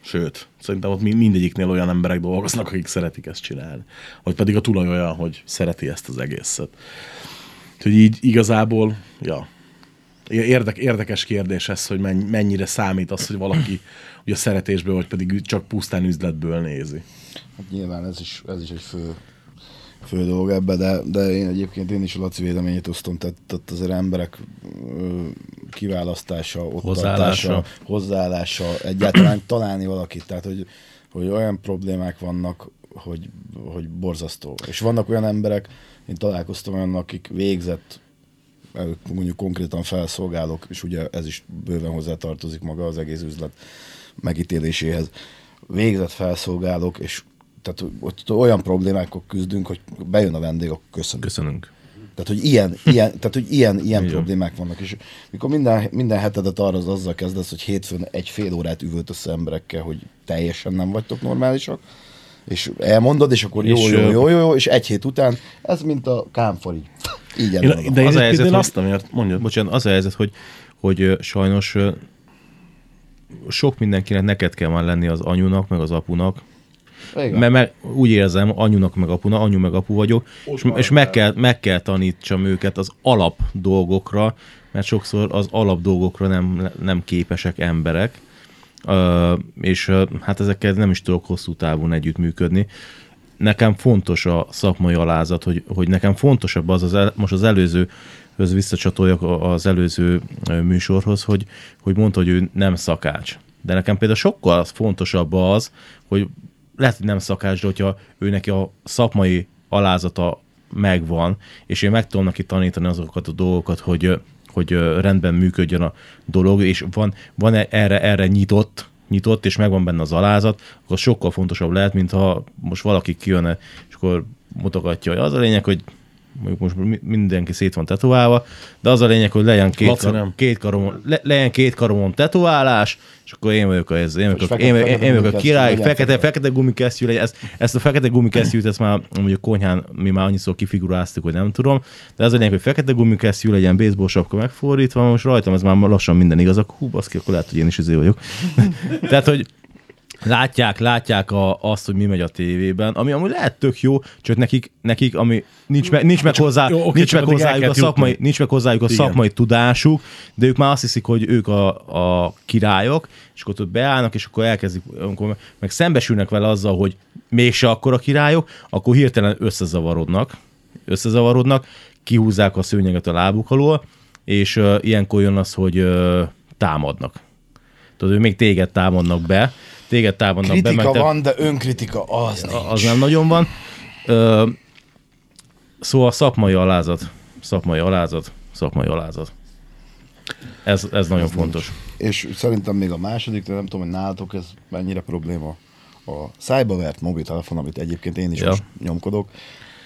sőt, szerintem ott mind- mindegyiknél olyan emberek dolgoznak, akik szeretik ezt csinálni. Vagy pedig a tulaj olyan, hogy szereti ezt az egészet. Úgyhogy így igazából, ja, Érdek, érdekes kérdés ez, hogy menny- mennyire számít az, hogy valaki ugye szeretésből, vagy pedig csak pusztán üzletből nézi. Hát nyilván ez is, ez is egy fő, fő dolog ebbe, de, de én egyébként én is a Laci véleményét osztom, tehát ott azért emberek kiválasztása, ott Hozzáállása. tartása, hozzáállása, egyáltalán találni valakit, tehát hogy, hogy olyan problémák vannak, hogy, hogy borzasztó. És vannak olyan emberek, én találkoztam olyan, akik végzett mondjuk konkrétan felszolgálók, és ugye ez is bőven hozzátartozik maga az egész üzlet megítéléséhez. Végzett felszolgálók, és tehát ott olyan problémákkal küzdünk, hogy bejön a vendég, akkor köszönöm. Köszönünk. Tehát, hogy ilyen, ilyen, tehát, hogy ilyen, ilyen problémák vannak. És mikor minden, minden hetedet arra az azzal kezdesz, hogy hétfőn egy fél órát üvöltesz emberekkel, hogy teljesen nem vagytok normálisak, és elmondod, és akkor jó, És, jó, jó, jó, jó, és egy hét után ez mint a kámfor így. Így Én, de Az én a helyzet, hogy- azt nem ért, mondjad. Bocsánat, az a helyzet, hogy, hogy sajnos sok mindenkinek neked kell már lenni az anyunak, meg az apunak, Igen. mert, mert úgy érzem, anyunak meg apuna, anyu meg apu vagyok, és, és meg, kell, meg kell tanítsam őket az alap dolgokra, mert sokszor az alap dolgokra nem, nem képesek emberek, és hát ezekkel nem is tudok hosszú távon együttműködni. Nekem fontos a szakmai alázat, hogy, hogy nekem fontosabb az, az el, most az előző höz visszacsatoljak az előző műsorhoz, hogy, hogy mondta, hogy ő nem szakács. De nekem például sokkal fontosabb az, hogy lehet, hogy nem szakács, de hogyha ő neki a szakmai alázata megvan, és én meg tudom neki tanítani azokat a dolgokat, hogy, hogy rendben működjön a dolog, és van, van erre, erre nyitott, nyitott, és megvan benne az alázat, akkor sokkal fontosabb lehet, mint ha most valaki kijönne, és akkor mutogatja, hogy az a lényeg, hogy mondjuk most mi- mindenki szét van tetoválva, de az a lényeg, hogy legyen két, Laci kar, két karomon, le, legyen két karomon tetoválás, és akkor én vagyok a, ez, én vagyok, a, én, én, vagyok a király, legyen fekete, fekete. fekete gumikesztyű legyen, ezt, ezt a fekete gumikesztyűt, ezt már mondjuk konyhán mi már annyiszor kifiguráztuk, hogy nem tudom, de az a lényeg, hogy fekete gumikesztyű legyen, baseball sapka megfordítva, most rajtam ez már lassan minden igaz, akkor hú, baszki, akkor lehet, hogy én is izé vagyok. Tehát, hogy látják, látják a, azt, hogy mi megy a tévében, ami amúgy lehet tök jó, csak nekik, nekik ami nincs, me, nincs meg hozzá, jó, oké, nincs meg hozzájuk a szakmai, jutni. nincs meg hozzájuk a Igen. szakmai tudásuk, de ők már azt hiszik, hogy ők a, a királyok, és akkor ott beállnak, és akkor elkezdik, amikor meg szembesülnek vele azzal, hogy mégse akkor a királyok, akkor hirtelen összezavarodnak, összezavarodnak, kihúzzák a szőnyeget a lábuk alól, és uh, ilyenkor jön az, hogy uh, támadnak. Tudod, ő még téged támadnak be, téged támadnak be, Kritika meg te, van, de önkritika az nincs. az nem nagyon van. Ö, szóval szakmai alázat, szakmai alázat, szakmai alázat. Ez, ez nagyon fontos. És szerintem még a második, de nem tudom, hogy nálatok ez mennyire probléma. A szájba vert mobiltelefon, amit egyébként én is Ja. most nyomkodok.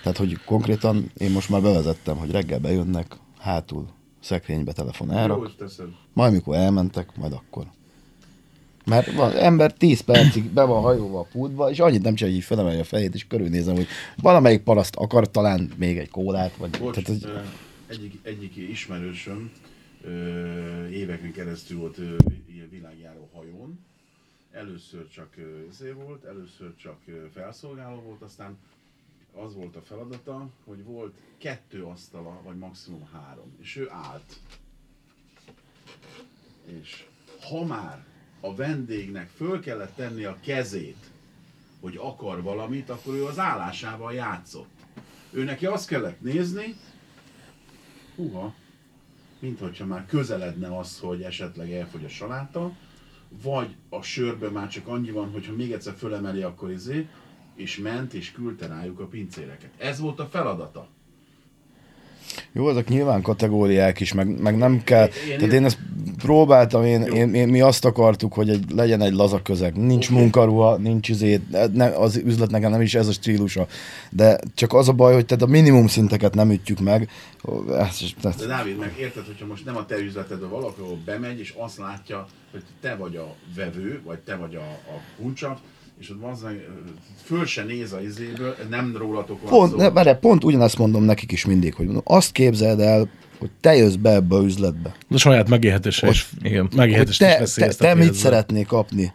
Tehát, hogy konkrétan én most már bevezettem, hogy reggel bejönnek, hátul szekrénybe telefon elrak, majd mikor elmentek, majd akkor. Mert van, ember 10 percig be van hajóva a pultba, és annyit nem csinálja, hogy felemelje a fejét, és körülnézem, hogy valamelyik paraszt akar talán még egy kólát, vagy... Bocs, Tehát, hogy, egyik, egyik ismerősöm ö, éveken keresztül volt ö, ilyen világjáró hajón. Először csak izé volt, először csak felszolgáló volt, aztán az volt a feladata, hogy volt kettő asztala, vagy maximum három, és ő állt. És ha már a vendégnek föl kellett tenni a kezét, hogy akar valamit, akkor ő az állásával játszott. Ő neki azt kellett nézni, Húha, mint hogyha már közeledne az, hogy esetleg elfogy a saláta, vagy a sörben már csak annyi van, hogyha még egyszer fölemeli, akkor izé, és ment és küldte rájuk a pincéreket. Ez volt a feladata. Jó, ezek nyilván kategóriák is, meg, meg nem kell. Én- Tehát én ezt próbáltam, én, én, én, mi azt akartuk, hogy egy, legyen egy laza közeg. Nincs okay. munkaruha, nincs izé, ne, az üzlet nekem nem is ez a stílusa. De csak az a baj, hogy tehát a minimum szinteket nem ütjük meg. Ez, De ez, Dávid, meg érted, hogyha most nem a te üzletedbe valaki, ahol bemegy, és azt látja, hogy te vagy a vevő, vagy te vagy a, a kuncsa, és ott van, föl se néz a izéből, nem rólatok van pont, szó. ne, várj, pont ugyanezt mondom nekik is mindig, hogy mondom, azt képzeld el, hogy te jössz be ebbe a üzletbe. De saját megélhetésre is, igen. hogy megélhetést te, is te, te mit szeretnél kapni,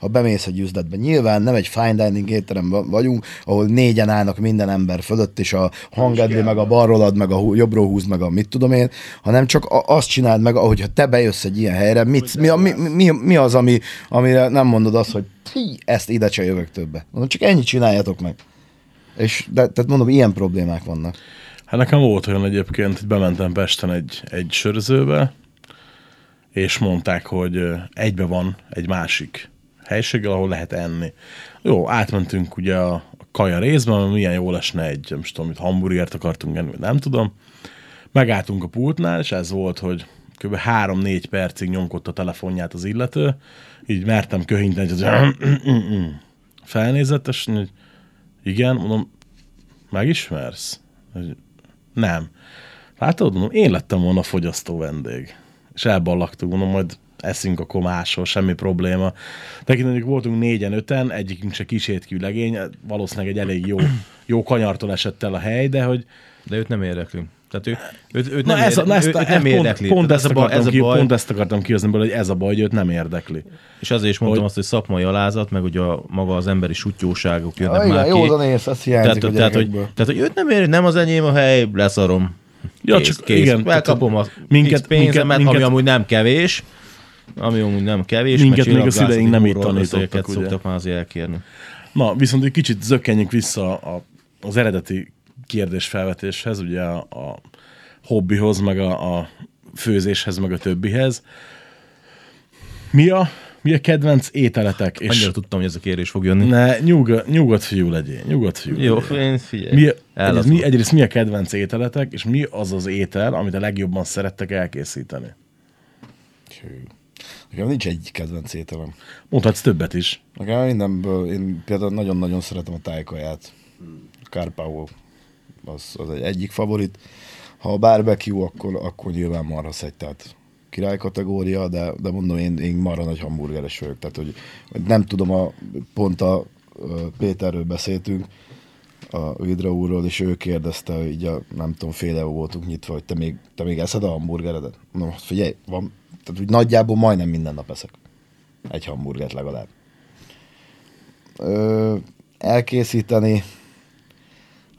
ha bemész egy üzletbe. Nyilván nem egy fine dining étterem vagyunk, ahol négyen állnak minden ember fölött, és a hangedli, meg a van. balról ad, meg a hú- jobbról húz, meg a mit tudom én, hanem csak a- azt csináld meg, ahogy ha te bejössz egy ilyen helyre, mit, mi, a- mi, mi, mi, az, ami, amire nem mondod azt, hogy "Hí, ezt ide se jövök többe. Mondom, csak ennyit csináljatok meg. És de, tehát mondom, ilyen problémák vannak. Hát nekem volt olyan egyébként, hogy bementem Pesten egy, egy sörözőbe, és mondták, hogy egybe van egy másik helységgel, ahol lehet enni. Jó, átmentünk ugye a, kaja részben, mert milyen jó lesne egy, nem tudom, mit hamburgert akartunk enni, nem tudom. Megálltunk a pultnál, és ez volt, hogy kb. 3-4 percig nyomkodta a telefonját az illető, így mertem köhinteni, hogy felnézett, és igen, mondom, megismersz? Nem. Látod, mondom, én lettem volna a fogyasztó vendég. És elballagtuk, mondom, majd eszünk akkor máshol, semmi probléma. Tekintendők voltunk négyen, öten, egyikünk se kísértkű legény, valószínűleg egy elég jó, jó kanyartól esett el a hely, de hogy De őt nem érdekli. Tehát ő, őt, őt Na nem, ez, a, érde- na ezt, őt, nem pont, érdekli. Pont, ezt ez a baj, akartam ez a ki, baj. pont ezt akartam kihozni belőle, hogy ez a baj, hogy őt nem érdekli. És azért is mondtam Hogy- azt, hogy szakmai alázat, meg ugye a, maga az emberi sutyóságok jönnek Ah, már igen, ki. józan ész, ez hiányzik tehát, a tehát, hogy, tehát, hogy őt nem ér, nem az enyém a hely, leszarom. Ja, kész, csak kész. igen, Elkapom a minket- minket, pénzemet, minket- ami minket- amúgy nem kevés. Ami amúgy nem kevés. Minket még a szüleink nem így csillaglászati tanítottak, szoktak már azért elkérni. Na, viszont egy kicsit zökkenjünk vissza a, az eredeti kérdésfelvetéshez, ugye a, a hobbihoz, meg a, a főzéshez, meg a többihez. Mi a, mi a kedvenc ételetek? És Annyira tudtam, hogy ez a kérés fog jönni. ne, nyugodt, nyugodt fiú legyél, nyugodt fiú Jó, legyél. én figyelj. Mi, egyrészt, mi, egyrészt mi a kedvenc ételetek, és mi az az étel, amit a legjobban szerettek elkészíteni? Hű. Nekem nincs egy kedvenc ételem. Mondhatsz többet is. Nekem mindenből, én például nagyon-nagyon szeretem a tájkaját. Kárpáó az, az egy egyik favorit. Ha a barbecue, akkor, akkor nyilván marhaszegy, tehát király kategória, de, de mondom, én, én marha nagy hamburgeres vagyok, tehát hogy, nem tudom, a, pont a Péterről beszéltünk, a Vidra úrról, és ő kérdezte, így a, nem tudom, fél év voltunk nyitva, hogy te még, te még eszed a hamburgeredet? Mondom, figyelj, van, tehát úgy nagyjából majdnem minden nap eszek. Egy hamburgert legalább. Ö, elkészíteni,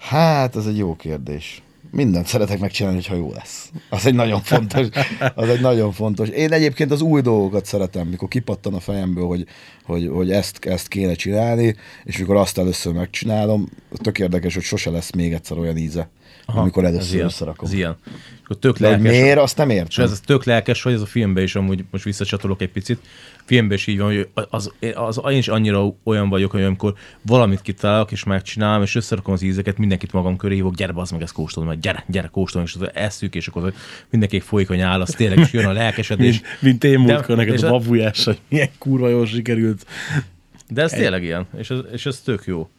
hát ez egy jó kérdés. Mindent szeretek megcsinálni, hogyha jó lesz. Az egy nagyon fontos. Az egy nagyon fontos. Én egyébként az új dolgokat szeretem, mikor kipattan a fejemből, hogy, hogy, hogy ezt, ezt kéne csinálni, és mikor azt először megcsinálom, tök érdekes, hogy sose lesz még egyszer olyan íze, Aha, amikor ez először ilyen, összerakom. Ez ilyen. Akkor tök De lelkes, miért, azt nem És értem. ez, ez tök lelkes, hogy ez a filmben is amúgy, most visszacsatolok egy picit, filmben is így van, hogy az, az, az én is annyira olyan vagyok, hogy amikor valamit kitalálok és megcsinálom, és összerakom az ízeket, mindenkit magam köré hívok, gyere, az meg ezt kóstolom, meg gyere, gyere, kóstolom, és az eszük, és akkor mindenki folyik a nyál, az tényleg is jön a lelkesedés. Mint, mint én múltkor neked a a- babujás, hogy milyen kurva jól sikerült. De ez tényleg ilyen, és ez, és ez tök jó.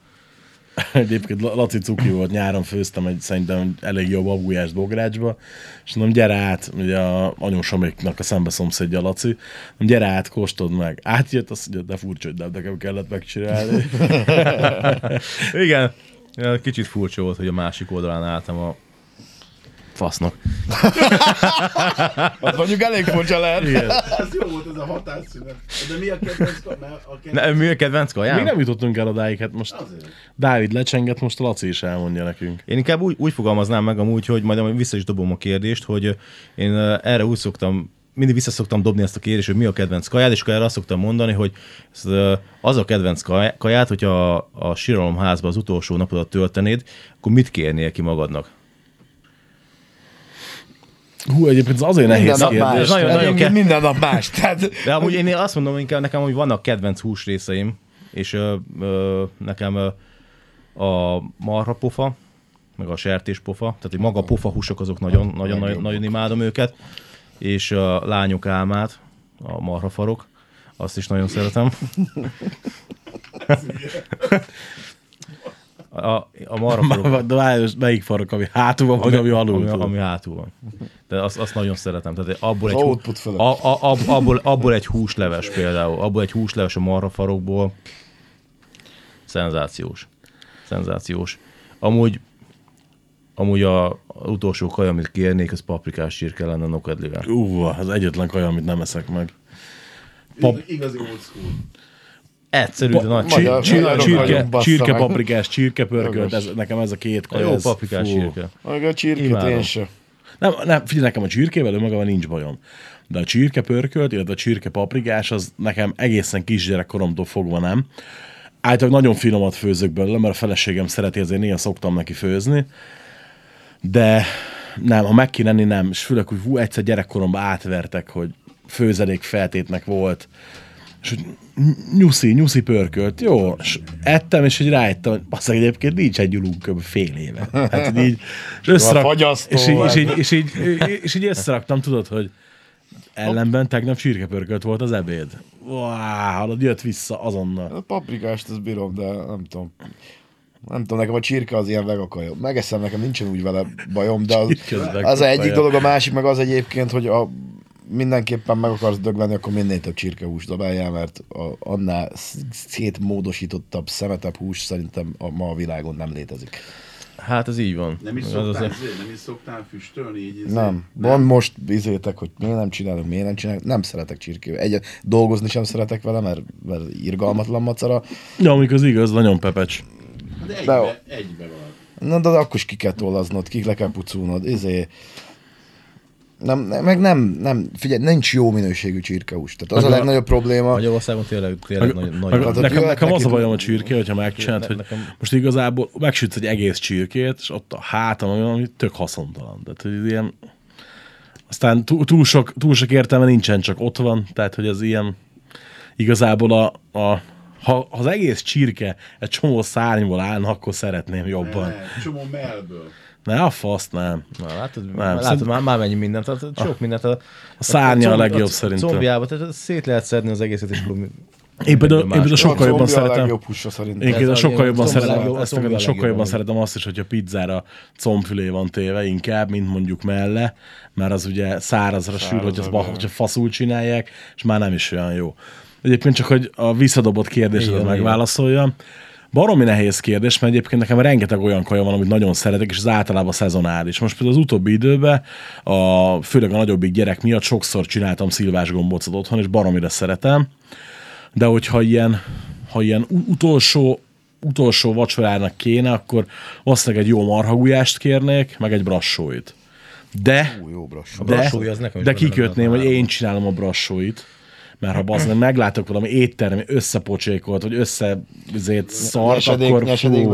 Egyébként La- Laci Cuki volt, nyáron főztem egy szerintem elég jó babujás bográcsba, és mondom, gyere át, ugye a anyósoméknak a szembeszomszédja Laci, mondom, gyere át, kóstold meg. Átjött, azt mondja, de furcsa, hogy nem nekem kellett megcsinálni. Igen. Kicsit furcsa volt, hogy a másik oldalán álltam a fasznak. Az mondjuk elég furcsa lehet. Igen. Ez jó volt ez a határszünet. De mi a kedvenc? A kedvenc... Ne, mi a kedvenc Még kajám? nem jutottunk el odáig, hát most Azért. Dávid lecsenget, most a Laci is elmondja nekünk. Én inkább úgy, úgy fogalmaznám meg amúgy, hogy majd vissza is dobom a kérdést, hogy én erre úgy szoktam, mindig vissza szoktam dobni ezt a kérdést, hogy mi a kedvenc kajád, és akkor erre azt szoktam mondani, hogy az a kedvenc kaj- kaját, hogyha a, a síralomházba az utolsó napodat töltenéd, akkor mit kérnél ki magadnak? Hú, egyébként ez azért nehéz Minden nap kérdés. más. Nagyon- nagyon ke- Minden nap más. Tehát De amúgy én azt mondom inkább nekem, hogy vannak kedvenc húsrészeim, és ö, ö, nekem ö, a marhapofa, meg a sertéspofa, tehát hogy maga a pofa húsok azok nagyon, nagyon, nagyon, nagyon imádom őket, és a lányok álmát, a marhafarok, azt is nagyon szeretem. A, a várj, most melyik farok, ami hátul van, vagy ami alul ami, van? ami hátul van. De azt, azt nagyon szeretem. Tehát abból egy, Az hú- output fölött. a, a, ab, abból, abból egy húsleves például. Abból egy húsleves a marhafarokból. Szenzációs. Szenzációs. Amúgy Amúgy a, a utolsó kaja, amit kérnék, az paprikás csirke lenne nokedlivel. Ú, az egyetlen kaja, amit nem eszek meg. Pap- Ig- Igazi old school. Egyszerű, de nagy Magyar- csirke. Csir- Magyarok csirke, csirke paprikás, csirke pörkölt, ez, nekem ez a két kaja. Jó ez, paprikás fú. csirke. meg a csirkét én se. Nem, nem, figyelj, nekem a csirkével önmagában nincs bajom. De a csirke pörkölt, illetve a csirke paprikás, az nekem egészen kisgyerekkoromtól fogva nem. Általában nagyon finomat főzök belőle, mert a feleségem szereti, ezért néha szoktam neki főzni. De nem, ha meg kéne enni, nem. És főleg, hogy hú, egyszer gyerekkoromban átvertek, hogy főzelék feltétnek volt. És hogy nyuszi, nyuszi pörkölt, jó, és ettem, és így rájöttem, hogy bassza, egyébként nincs egy gyulunk kb. fél éve. Hát így, és, összerak, és, így, és, így, és, így, és így összeraktam, tudod, hogy ellenben tegnap csirkepörkölt volt az ebéd. Wow, jött vissza azonnal. A paprikást ezt bírom, de nem tudom. Nem tudom, nekem a csirke az ilyen vegakaja. Megeszem, nekem nincsen úgy vele bajom, de az, az egyik dolog, a másik meg az egyébként, hogy a, mindenképpen meg akarsz dögleni, akkor minél több csirkehús dobáljál, mert a, annál sz- szétmódosítottabb, szemetebb hús szerintem a, ma a világon nem létezik. Hát ez így van. Nem is Az szoktál, azért- azért... nem is szoktál füstölni így? izé? Nem. Van most bizétek, hogy miért nem csinálok, miért nem csinálok. Nem szeretek csirkével. Egy, dolgozni sem szeretek vele, mert, mert irgalmatlan macera. Ja, amikor az igaz, nagyon pepecs. De De- egybe, egybe van. Na, de akkor is ki kell tollaznod, ki le kell puculnod, izé. Nem, nem, meg nem, nem, figyelj, nincs jó minőségű csirkehús. Tehát az a Meg a- legnagyobb probléma. Magyarországon tényleg, tényleg Meg, nagy, meg, nagy, nekem, jöhet nekem az a bajom a csirke, hogyha megcsinálod, Ne- hogy nekem- most igazából megsütsz egy egész csirkét, és ott a hátam, ami, ami tök haszontalan. Tehát, hogy ilyen... Aztán túl, túl, sok, túl sok értelme nincsen, csak ott van, tehát, hogy ez ilyen igazából a, a ha ha az egész csirke egy csomó szárnyból állna, akkor szeretném jobban. Ne, csomó mellből. Ne, a fasz nem. Na, látod, Nem, látod szerint- már, már mennyi mindent, tehát sok mindent. A, A szárnya a comb- legjobb a szerintem. Combjába, tehát szét lehet szedni az egészet, és akkor Én például, én például sokkal A jobban a szeretem. húsa szerintem. Én például Ez a sokkal jobban a a szeretem, a ezt a sokkal jobban szeretem azt is, hogyha pizzára combfilé van téve inkább, mint mondjuk melle, mert az ugye szárazra sül, hogy az, hogyha faszul csinálják, és már nem is olyan jó. Egyébként csak, hogy a visszadobott kérdésedet Igen, igen. Baromi nehéz kérdés, mert egyébként nekem rengeteg olyan kaja van, amit nagyon szeretek, és az általában szezonális. Most például az utóbbi időben, a, főleg a nagyobbik gyerek miatt sokszor csináltam szilvás gombócot otthon, és baromira szeretem de hogyha ilyen, ha ilyen utolsó, utolsó vacsorának kéne, akkor valószínűleg egy jó marhagulyást kérnék, meg egy brassóit. De, Ú, jó brassó. de, brassói az nekem is de kikötném, hogy én csinálom a brassóit, mert ha bazd meg meglátok valami éttermi összepocsékolt, vagy össze azért szart, Nyesedék, akkor nyesedék.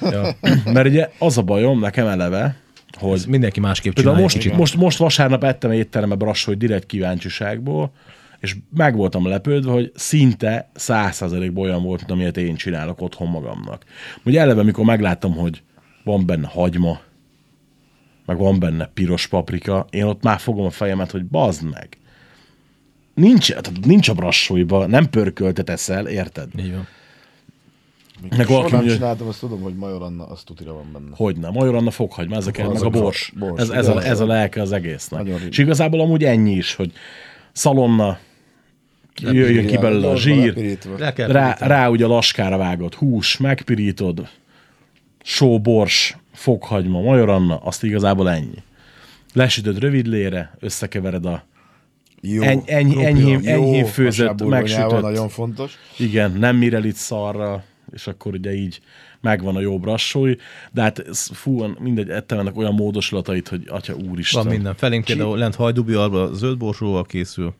Ja, Mert ugye az a bajom nekem eleve, hogy ez mindenki másképp csinálja. most, kicsit. most, most vasárnap ettem étterembe brassói direkt kíváncsiságból, és meg voltam lepődve, hogy szinte száz százalékban olyan volt, mint amilyet én csinálok otthon magamnak. Ugye eleve, mikor megláttam, hogy van benne hagyma, meg van benne piros paprika, én ott már fogom a fejemet, hogy bazd meg. Nincs, nincs a brassóiba, nem pörköltet eszel, érted? Így van. Meg valaki nem mondja, csináltam, azt tudom, hogy Major Anna, az tutira van benne. hogy nem, Major Anna foghagyma, ezek meg a a bors. bors, Ez, ez, a, ez a lelke az egésznek. És igazából amúgy ennyi is, hogy szalonna, jöjjön ki belőle a zsír, rá, rá ugye laskára vágott hús, megpirítod, só, bors, fokhagyma, Major Anna, azt igazából ennyi. lesütöd rövidlére, összekevered a Jó. Eny- eny- krumpli, enyhém- jó, enyhén főzött, megsütött. Nagyon fontos. Igen, nem mirelit szarra, és akkor ugye így megvan a jó brassói, de hát ez, fú, mindegy, ettem ennek olyan módosulatait, hogy atya úristen. Van minden. Felénk például lent hajdubi alba zöld borsóval készül.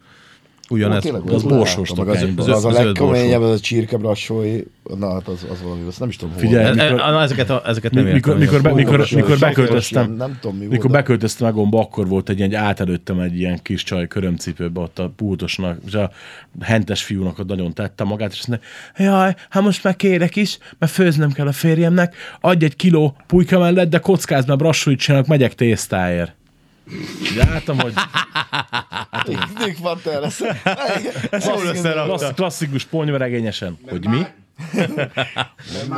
Ugyanez. tényleg, az az borsósnak meg az, ennyi. az, az a legkeményebb, az a csirkebrassói, na hát az, az valami, azt nem is tudom. Figyelj, E- e- mikor- na, ezeket, a, ezeket nem mikor, értem. mikor, mikor, mikor sajtos, beköltöztem, nem tudom mi mikor beköltöztem Agomba, akkor volt egy ilyen, átelőttem egy ilyen kis csaj körömcipőbe ott a pultosnak, és a hentes fiúnak ott nagyon tette magát, és azt mondta, jaj, hát most már kérek is, mert főznöm kell a férjemnek, adj egy kiló pulyka mellett, de kockáz, mert brassóit csinálok, megyek tésztáért. Álltam, hogy Nick van lesz. klassz, klasszikus ponyveregényesen. Hogy mi?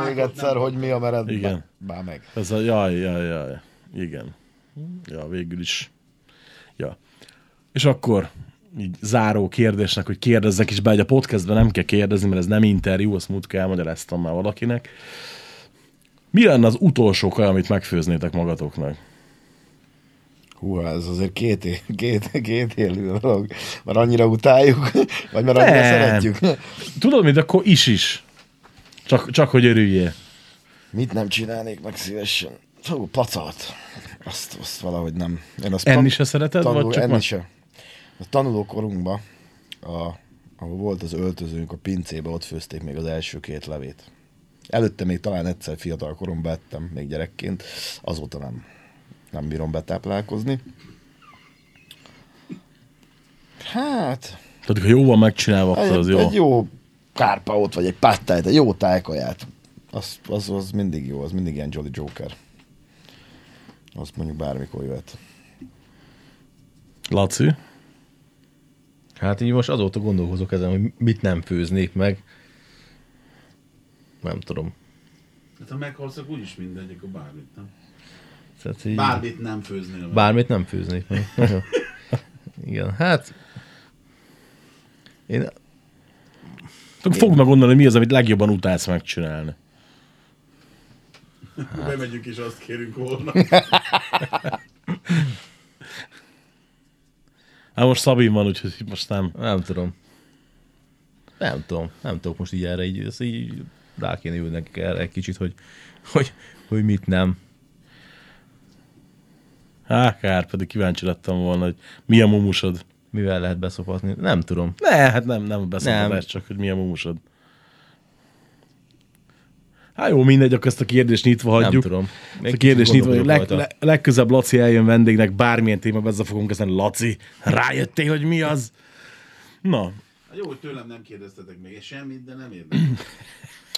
Még egyszer, hogy mi a mered. Igen. Bár meg. Ez a jaj, jaj, jaj. Igen. Ja, végül is. Ja. És akkor így záró kérdésnek, hogy kérdezzek is be, hogy a podcastben nem kell kérdezni, mert ez nem interjú, azt múltkor elmagyaráztam már valakinek. Mi lenne az utolsó kaj, amit megfőznétek magatoknak? Hú, ez azért két, é- két, két élő dolog. Mert annyira utáljuk, vagy mert annyira Nem. szeretjük. Tudod, mint akkor is is. Csak, csak hogy örüljél. Mit nem csinálnék meg szívesen? Hú, pacalt. Azt, azt valahogy nem. Én azt Enni se szereted, tanul, vagy csak enni se. A tanulókorunkban, a, ahol volt az öltözőnk, a pincébe, ott főzték még az első két levét. Előtte még talán egyszer fiatal koromban ettem, még gyerekként, azóta nem, nem bírom betáplálkozni. Hát, Tehát, ha jó van megcsinálva, akkor egy, az jó. egy jó kárpaót, vagy egy pattájt, egy jó tájkaját, az, az, az mindig jó, az mindig ilyen Jolly Joker. Azt mondjuk bármikor jöhet. Laci? Hát így most azóta gondolkozok ezen, hogy mit nem főznék meg. Nem tudom. Hát ha meghalsz, úgyis mindegy, akkor bármit, nem? Tehát így, Bármit nem főznél meg. bármit nem főznék meg. Igen, hát... Én meg gondolni, mi az, amit legjobban utálsz megcsinálni. Hát. Bemegyünk és azt kérünk volna. Hát most Szabin van, úgyhogy most nem. nem tudom. Nem tudom. Nem tudok most így erre így, így rá kéne ülni nekik erre egy kicsit, hogy, hogy, hogy mit nem. Há, kár, pedig kíváncsi lettem volna, hogy mi a mumusod. Mivel lehet beszopatni. Nem tudom. Ne, hát nem, nem a Nem. beszélgetés, csak hogy mi a mumusod. Hát jó, mindegy, akkor ezt a kérdést nyitva hagyjuk. Nem tudom. Ezt a kérdést nyitva, hogy leg, le, legközebb Laci eljön vendégnek, bármilyen témában ezzel fogunk kezdeni. Laci, rájöttél, hogy mi az? Na, Hát jó, hogy tőlem nem kérdeztetek még semmit, de nem érdekel.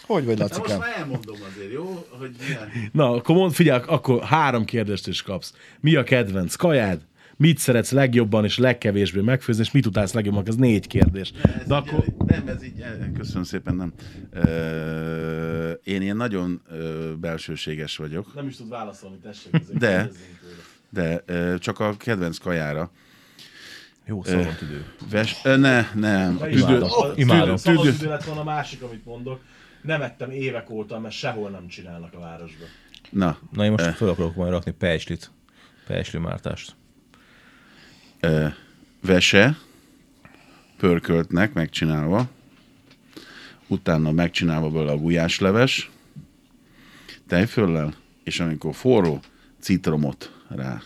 Hogy vagy, Na most Lacikám? már elmondom azért, jó? Hogy milyen. na, akkor mond, figyelj, akkor három kérdést is kapsz. Mi a kedvenc kajád? Mit szeretsz legjobban és legkevésbé megfőzni, és mit utálsz legjobban? Ez négy kérdés. Ez De így akkor, el- Nem, ez így, el- köszönöm szépen, nem. Ö, én ilyen nagyon ö, belsőséges vagyok, nem is tud válaszolni, tessék. De. de ö, csak a kedvenc kajára. Jó szavant idő. Ves, ö, ne, nem. Tüdő, Imádom. Szabad idő lett volna a másik, amit mondok. Nem ettem évek óta, mert sehol nem csinálnak a városban. na, Na én most fel akarok majd rakni Pejslit. Pejsli mártást. ö, vese, pörköltnek megcsinálva, utána megcsinálva belőle a gulyásleves, tejföllel, és amikor forró, citromot rá.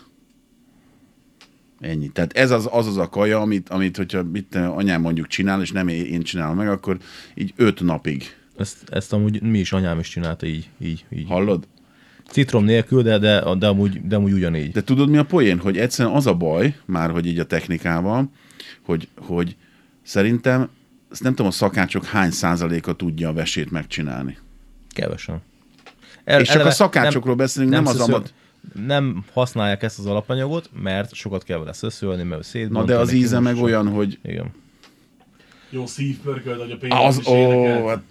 Ennyi. Tehát ez az az, az a kaja, amit, amit hogyha mit, tudom, anyám mondjuk csinál, és nem én csinálom meg, akkor így öt napig. Ezt, ezt amúgy mi is anyám is csinálta így. így, így. Hallod? Citrom nélkül, de, de, de, amúgy, de amúgy ugyanígy. De tudod mi a poén? Hogy egyszerűen az a baj, már hogy így a technikával, hogy, hogy szerintem, ezt nem tudom, a szakácsok hány százaléka tudja a vesét megcsinálni. Kevesen. El, És csak a szakácsokról beszélünk, nem az szöszöl- amat- Nem használják ezt az alapanyagot, mert sokat kell vele szöszölni, mert Na szétbontani. de az íze meg olyan, hogy Igen. Jó szívpörkölt, hogy a pénz az, is ó, hát,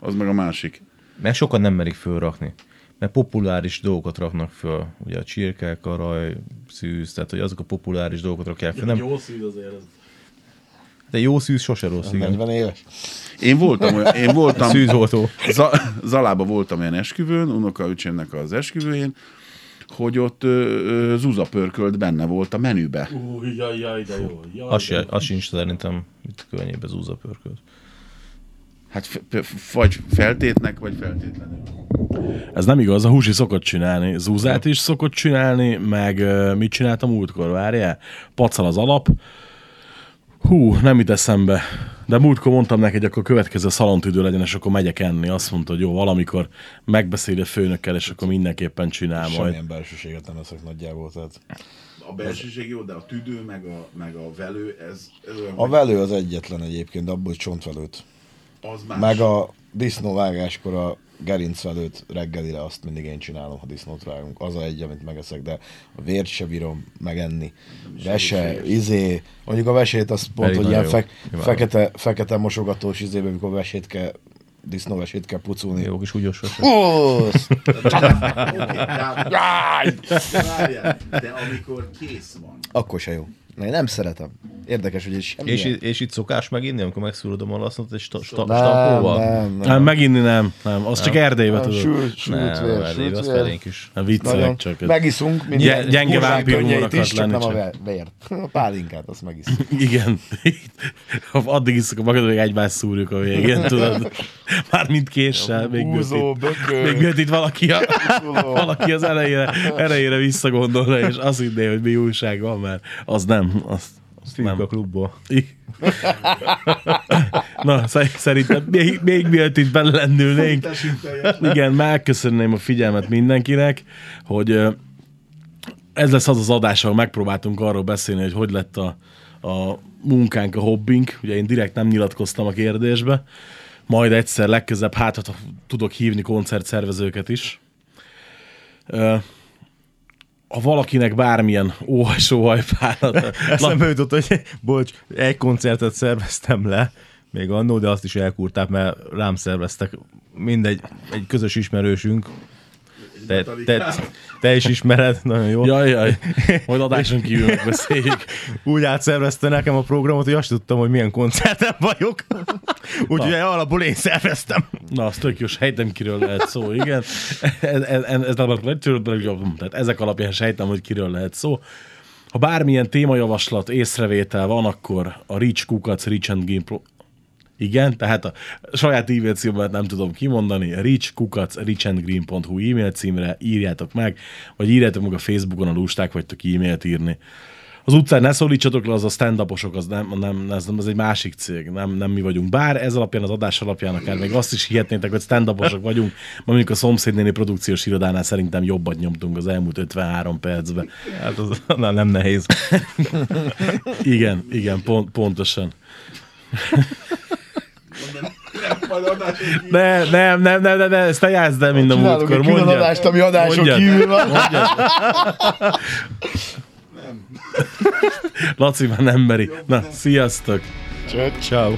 az meg a másik. Mert sokan nem merik fölrakni. Mert populáris dolgokat raknak föl. Ugye a csirke, karaj, szűz, tehát hogy azok a populáris dolgokat rakják föl. Nem, Jó szív azért ez. de jó szűz sose rossz, igen. 40 éves. Én voltam, olyan, én voltam, Szűzoltó. Za- Zalába voltam olyan esküvőn, unokaöcsémnek az esküvőjén, hogy ott ö, ö, Zuza pörkölt benne volt a menübe. Új, jaj, jaj, de jó. Jaj, Az, de se, az sincs szerintem itt könnyébe zúza pörkölt. Hát vagy feltétnek, vagy feltétlenül. Ez nem igaz, a húsi szokott csinálni. Zúzát is szokott csinálni, meg mit csináltam múltkor, várjál? Pacal az alap. Hú, nem jut eszembe. De múltkor mondtam neki, hogy akkor a következő szalontüdő legyen, és akkor megyek enni. Azt mondta, hogy jó, valamikor megbeszéli a főnökkel, és akkor mindenképpen csinál majd. Semmilyen belsőséget nem leszek nagyjából. Tehát. A belsőség jó, de a tüdő meg a, meg a velő, ez, ez olyan, A velő az egyetlen egyébként, de abból csontvelőt. Az más. Meg a disznóvágáskor a gerincvelőt reggelire azt mindig én csinálom, ha disznót vágunk. Az a egy, amit megeszek, de a vért se bírom megenni. Vese, izé, mondjuk a vesét az pont, Pedig hogy ilyen Imádom. fekete, fekete mosogatós izébe, amikor vesét kell, disznóvesét kell puculni. Jó kis de, várjál, de amikor kész van, Akkor se jó. Én nem szeretem. Érdekes, hogy semmi. És, és itt szokás meginni, amikor megszúrod a malasznot, és sta, sta, nem, stampóval? nem, Nem, nem. meginni nem, nem. Az csak Erdélybe tudod. Sült, sült Nem, vér, sült az vér. felénk is. Nem viccelek Nagyon. csak. Megiszunk gyenge akart is, csak nem a vért. A pálinkát azt megiszunk. Igen. Addig iszok a magad, hogy egymást szúrjuk a végén, tudod. Mármint késsel, még mielőtt Húzó, még mielőtt itt valaki, a, valaki az elejére, elejére visszagondolna, és azt hinné, hogy mi újság van, mert az nem. Az, az Fiúk nem. a klubból. Na, sz- szerintem még, még mielőtt itt bele lendülnénk, tessünk teljes. igen, megköszönném a figyelmet mindenkinek, hogy ez lesz az az adás, ahol megpróbáltunk arról beszélni, hogy hogy lett a, a munkánk, a hobbink. Ugye én direkt nem nyilatkoztam a kérdésbe. Majd egyszer legközebb, hát ha tudok hívni koncertszervezőket is. Ha valakinek bármilyen óhaj-sóhajfálat, Eszembe jutott, hogy bocs, egy koncertet szerveztem le, még annó, de azt is elkúrták, mert rám szerveztek mindegy, egy közös ismerősünk, te, te, te is ismered, nagyon jó. Jaj, jaj, majd adáson kívül megbeszéljük. Úgy átszervezte nekem a programot, hogy azt tudtam, hogy milyen koncerten vagyok. Úgyhogy alapból én szerveztem. Na, az tök jó, sejtem, kiről lehet szó, igen. Ez, ez, ez, ez, tehát ezek alapján sejtem, hogy kiről lehet szó. Ha bármilyen témajavaslat, észrevétel van, akkor a Rich Kukac, Igen, tehát a saját e-mail címet nem tudom kimondani, richkukac, richandgreen.hu e-mail címre írjátok meg, vagy írjátok meg a Facebookon, a lusták vagytok e-mailt írni. Az utcán ne szólítsatok le, az a stand az nem, nem, ez, nem, ez egy másik cég, nem, nem mi vagyunk. Bár ez alapján, az adás alapján akár még azt is hihetnétek, hogy stand vagyunk, ma mondjuk a szomszédnéni produkciós irodánál szerintem jobbat nyomtunk az elmúlt 53 percben. Hát az na, nem nehéz. Igen, igen, pont, pontosan. Majd adásunk kívül. Ne, nem, nem, nem, nem, nem, ezt te játszd el, mint a múltkor. egy külön Mondjad. adást, ami adáson Mondjad. kívül van. Laci már nem meri. Na, sziasztok! Cső. Ciao.